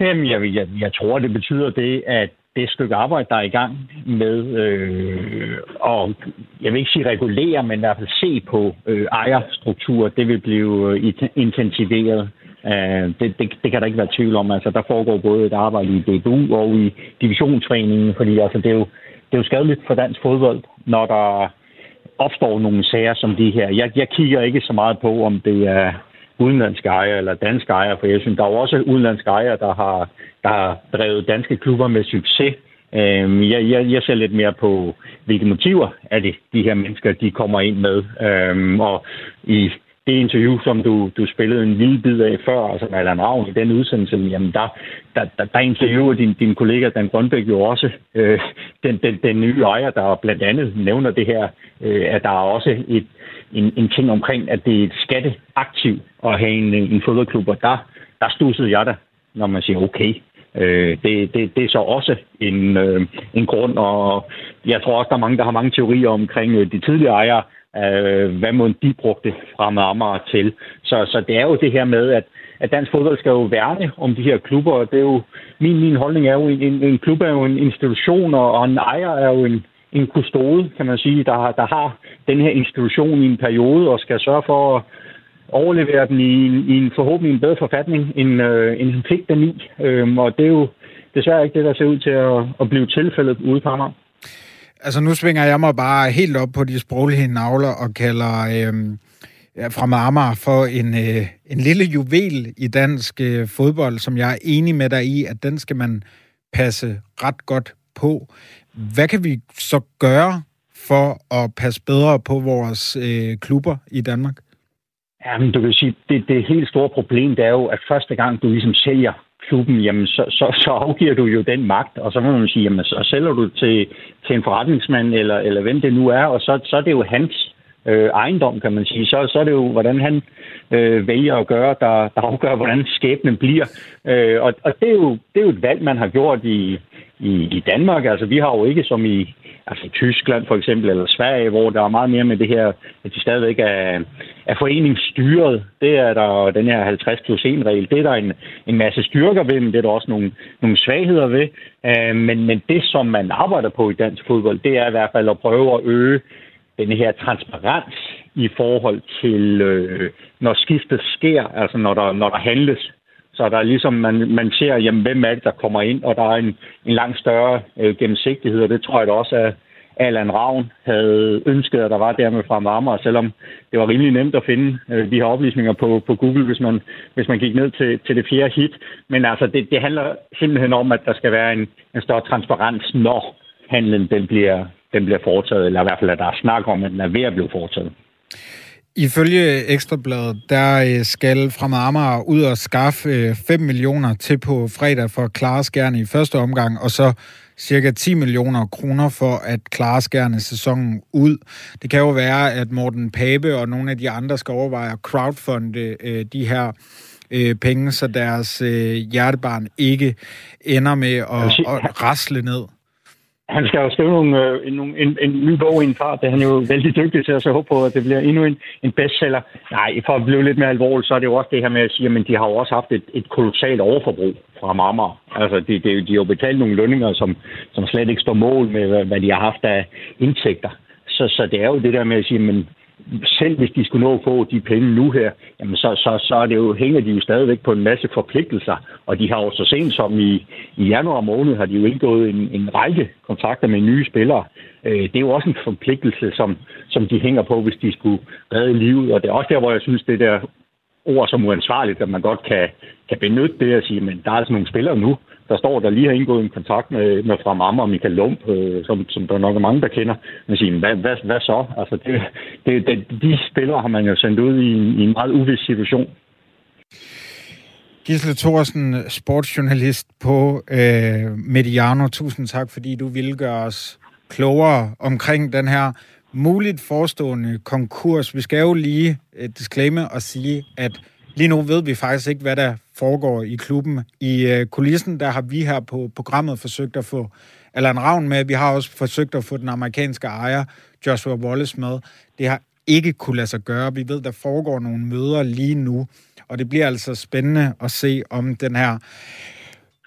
Jamen, jeg, jeg, jeg tror, det betyder det, at det stykke arbejde, der er i gang med, øh, og jeg vil ikke sige regulere, men i hvert fald se på øh, ejerstrukturer, det vil blive øh, intensiveret. Øh, det, det, det kan der ikke være tvivl om. Altså, der foregår både et arbejde i DBU og i divisionsforeningen, fordi altså, det, er jo, det er jo skadeligt for dansk fodbold, når der opstår nogle sager som de her. Jeg, jeg kigger ikke så meget på, om det er udenlandske ejere eller danske ejere, for jeg synes, der er jo også udenlandske ejere, der har, der har drevet danske klubber med succes. Øhm, jeg, jeg, jeg ser lidt mere på, hvilke motiver er det, de her mennesker, de kommer ind med. Øhm, og i det interview, som du, du spillede en lille bid af før, altså med Allan Ravn i den udsendelse, jamen der, der, der, der interviewer din, din kollega Dan Grønbæk jo også øh, den, den, den nye ejer, der blandt andet nævner det her, øh, at der er også et, en, en ting omkring, at det er et skatteaktiv at have en, en fodboldklub, og der, der stussede jeg da, når man siger, okay, øh, det, det, det er så også en, øh, en grund, og jeg tror også, der er mange, der har mange teorier omkring øh, de tidligere ejere, øh, hvad må de brugte fra Amager til. Så, så det er jo det her med, at, at dansk fodbold skal jo værne om de her klubber, og det er jo, min, min holdning er jo, en, en, en klub er jo en institution, og en ejer er jo en, en kustode, kan man sige, der, der har den her institution i en periode og skal sørge for at overlevere den i, i en forhåbentlig en bedre forfatning, end, øh, end han fik den i. Øhm, og det er jo desværre ikke det, der ser ud til at, at blive tilfældet ude på Amager. Altså nu svinger jeg mig bare helt op på de sproglige navler og kalder øh, ja, fra Amager for en, øh, en lille juvel i dansk øh, fodbold, som jeg er enig med dig i, at den skal man passe ret godt på. Hvad kan vi så gøre for at passe bedre på vores øh, klubber i Danmark? Jamen, du kan sige, det, det helt store problem, det er jo, at første gang du ligesom sælger klubben, jamen så, så, så afgiver du jo den magt, og så må man sige, jamen så sælger du til, til en forretningsmand, eller, eller hvem det nu er, og så, så er det jo hans øh, ejendom, kan man sige. Så, så er det jo, hvordan han øh, vælger at gøre, der, der afgør, hvordan skæbnen bliver. Øh, og og det, er jo, det er jo et valg, man har gjort i, i, i Danmark. Altså, vi har jo ikke som i altså Tyskland for eksempel, eller Sverige, hvor der er meget mere med det her, at de stadigvæk er, er foreningsstyret. Det er der den her 50 plus 1 regel. Det er der en, en masse styrker ved, men det er der også nogle, nogle svagheder ved. Øh, men, men det, som man arbejder på i dansk fodbold, det er i hvert fald at prøve at øge den her transparens i forhold til, øh, når skiftet sker, altså når der, når der handles. Så der er ligesom, man, man ser, jamen, hvem er det, der kommer ind, og der er en, en langt større øh, gennemsigtighed, og det tror jeg da også, at Allan Ravn havde ønsket, at der var dermed fra Marmar, selvom det var rimelig nemt at finde øh, de her oplysninger på, på Google, hvis man, hvis man gik ned til, til det fjerde hit. Men altså, det, det handler simpelthen om, at der skal være en, en større transparens, når handlen den bliver, den bliver foretaget, eller i hvert fald, at der er snak om, at den er ved at blive foretaget. Ifølge Ekstrabladet, der øh, skal Fremad Amager ud og skaffe 5 øh, millioner til på fredag for at klare skærne i første omgang, og så cirka 10 millioner kroner for at klare skærne sæsonen ud. Det kan jo være, at Morten Pape og nogle af de andre skal overveje at crowdfunde øh, de her penge, så deres hjertebarn ikke ender med at, at rasle ned han skal jo skrive nogle, øh, nogle, en, en ny bog i en fart. Det er han jo vældig dygtig til, så jeg håber på, at det bliver endnu en, en bestseller. Nej, for at blive lidt mere alvorligt, så er det jo også det her med at sige, at de har jo også haft et, et kolossalt overforbrug fra Marmar. Altså, de, de, de har jo betalt nogle lønninger, som, som slet ikke står mål med, hvad, hvad de har haft af indtægter. Så, så det er jo det der med at sige, men selv hvis de skulle nå at få de penge nu her, jamen så, så, så er det jo, hænger de jo stadigvæk på en masse forpligtelser. Og de har jo så sent som i, i januar måned, har de jo indgået en, en række kontrakter med nye spillere. Øh, det er jo også en forpligtelse, som, som de hænger på, hvis de skulle redde livet. Og det er også der, hvor jeg synes, det der ord som uansvarligt, at man godt kan, kan benytte det og sige, men der er altså nogle spillere nu, der står, der lige har indgået en kontakt med, med fra Mamma og Michael Lump, øh, som, som der nok er mange, der kender. Men siger, hvad, hvad, hvad så? Altså, det, det, det, de spillere har man jo sendt ud i, i en meget uvis situation. Gisle Thorsen, sportsjournalist på øh, Mediano. Tusind tak, fordi du ville gøre os klogere omkring den her muligt forestående konkurs. Vi skal jo lige øh, disclaimer og sige, at Lige nu ved vi faktisk ikke, hvad der foregår i klubben. I øh, kulissen, der har vi her på programmet forsøgt at få Allan Ravn med. Vi har også forsøgt at få den amerikanske ejer, Joshua Wallace, med. Det har ikke kunne lade sig gøre. Vi ved, der foregår nogle møder lige nu, og det bliver altså spændende at se, om den her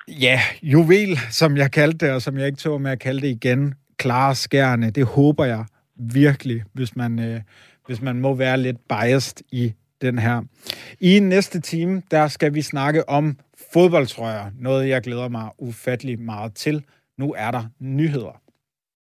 ja, juvel, som jeg kaldte det, og som jeg ikke tog med at kalde det igen, klare skærne. Det håber jeg virkelig, hvis man, øh, hvis man må være lidt biased i den her. I næste time, der skal vi snakke om fodboldtrøjer. Noget, jeg glæder mig ufattelig meget til. Nu er der nyheder.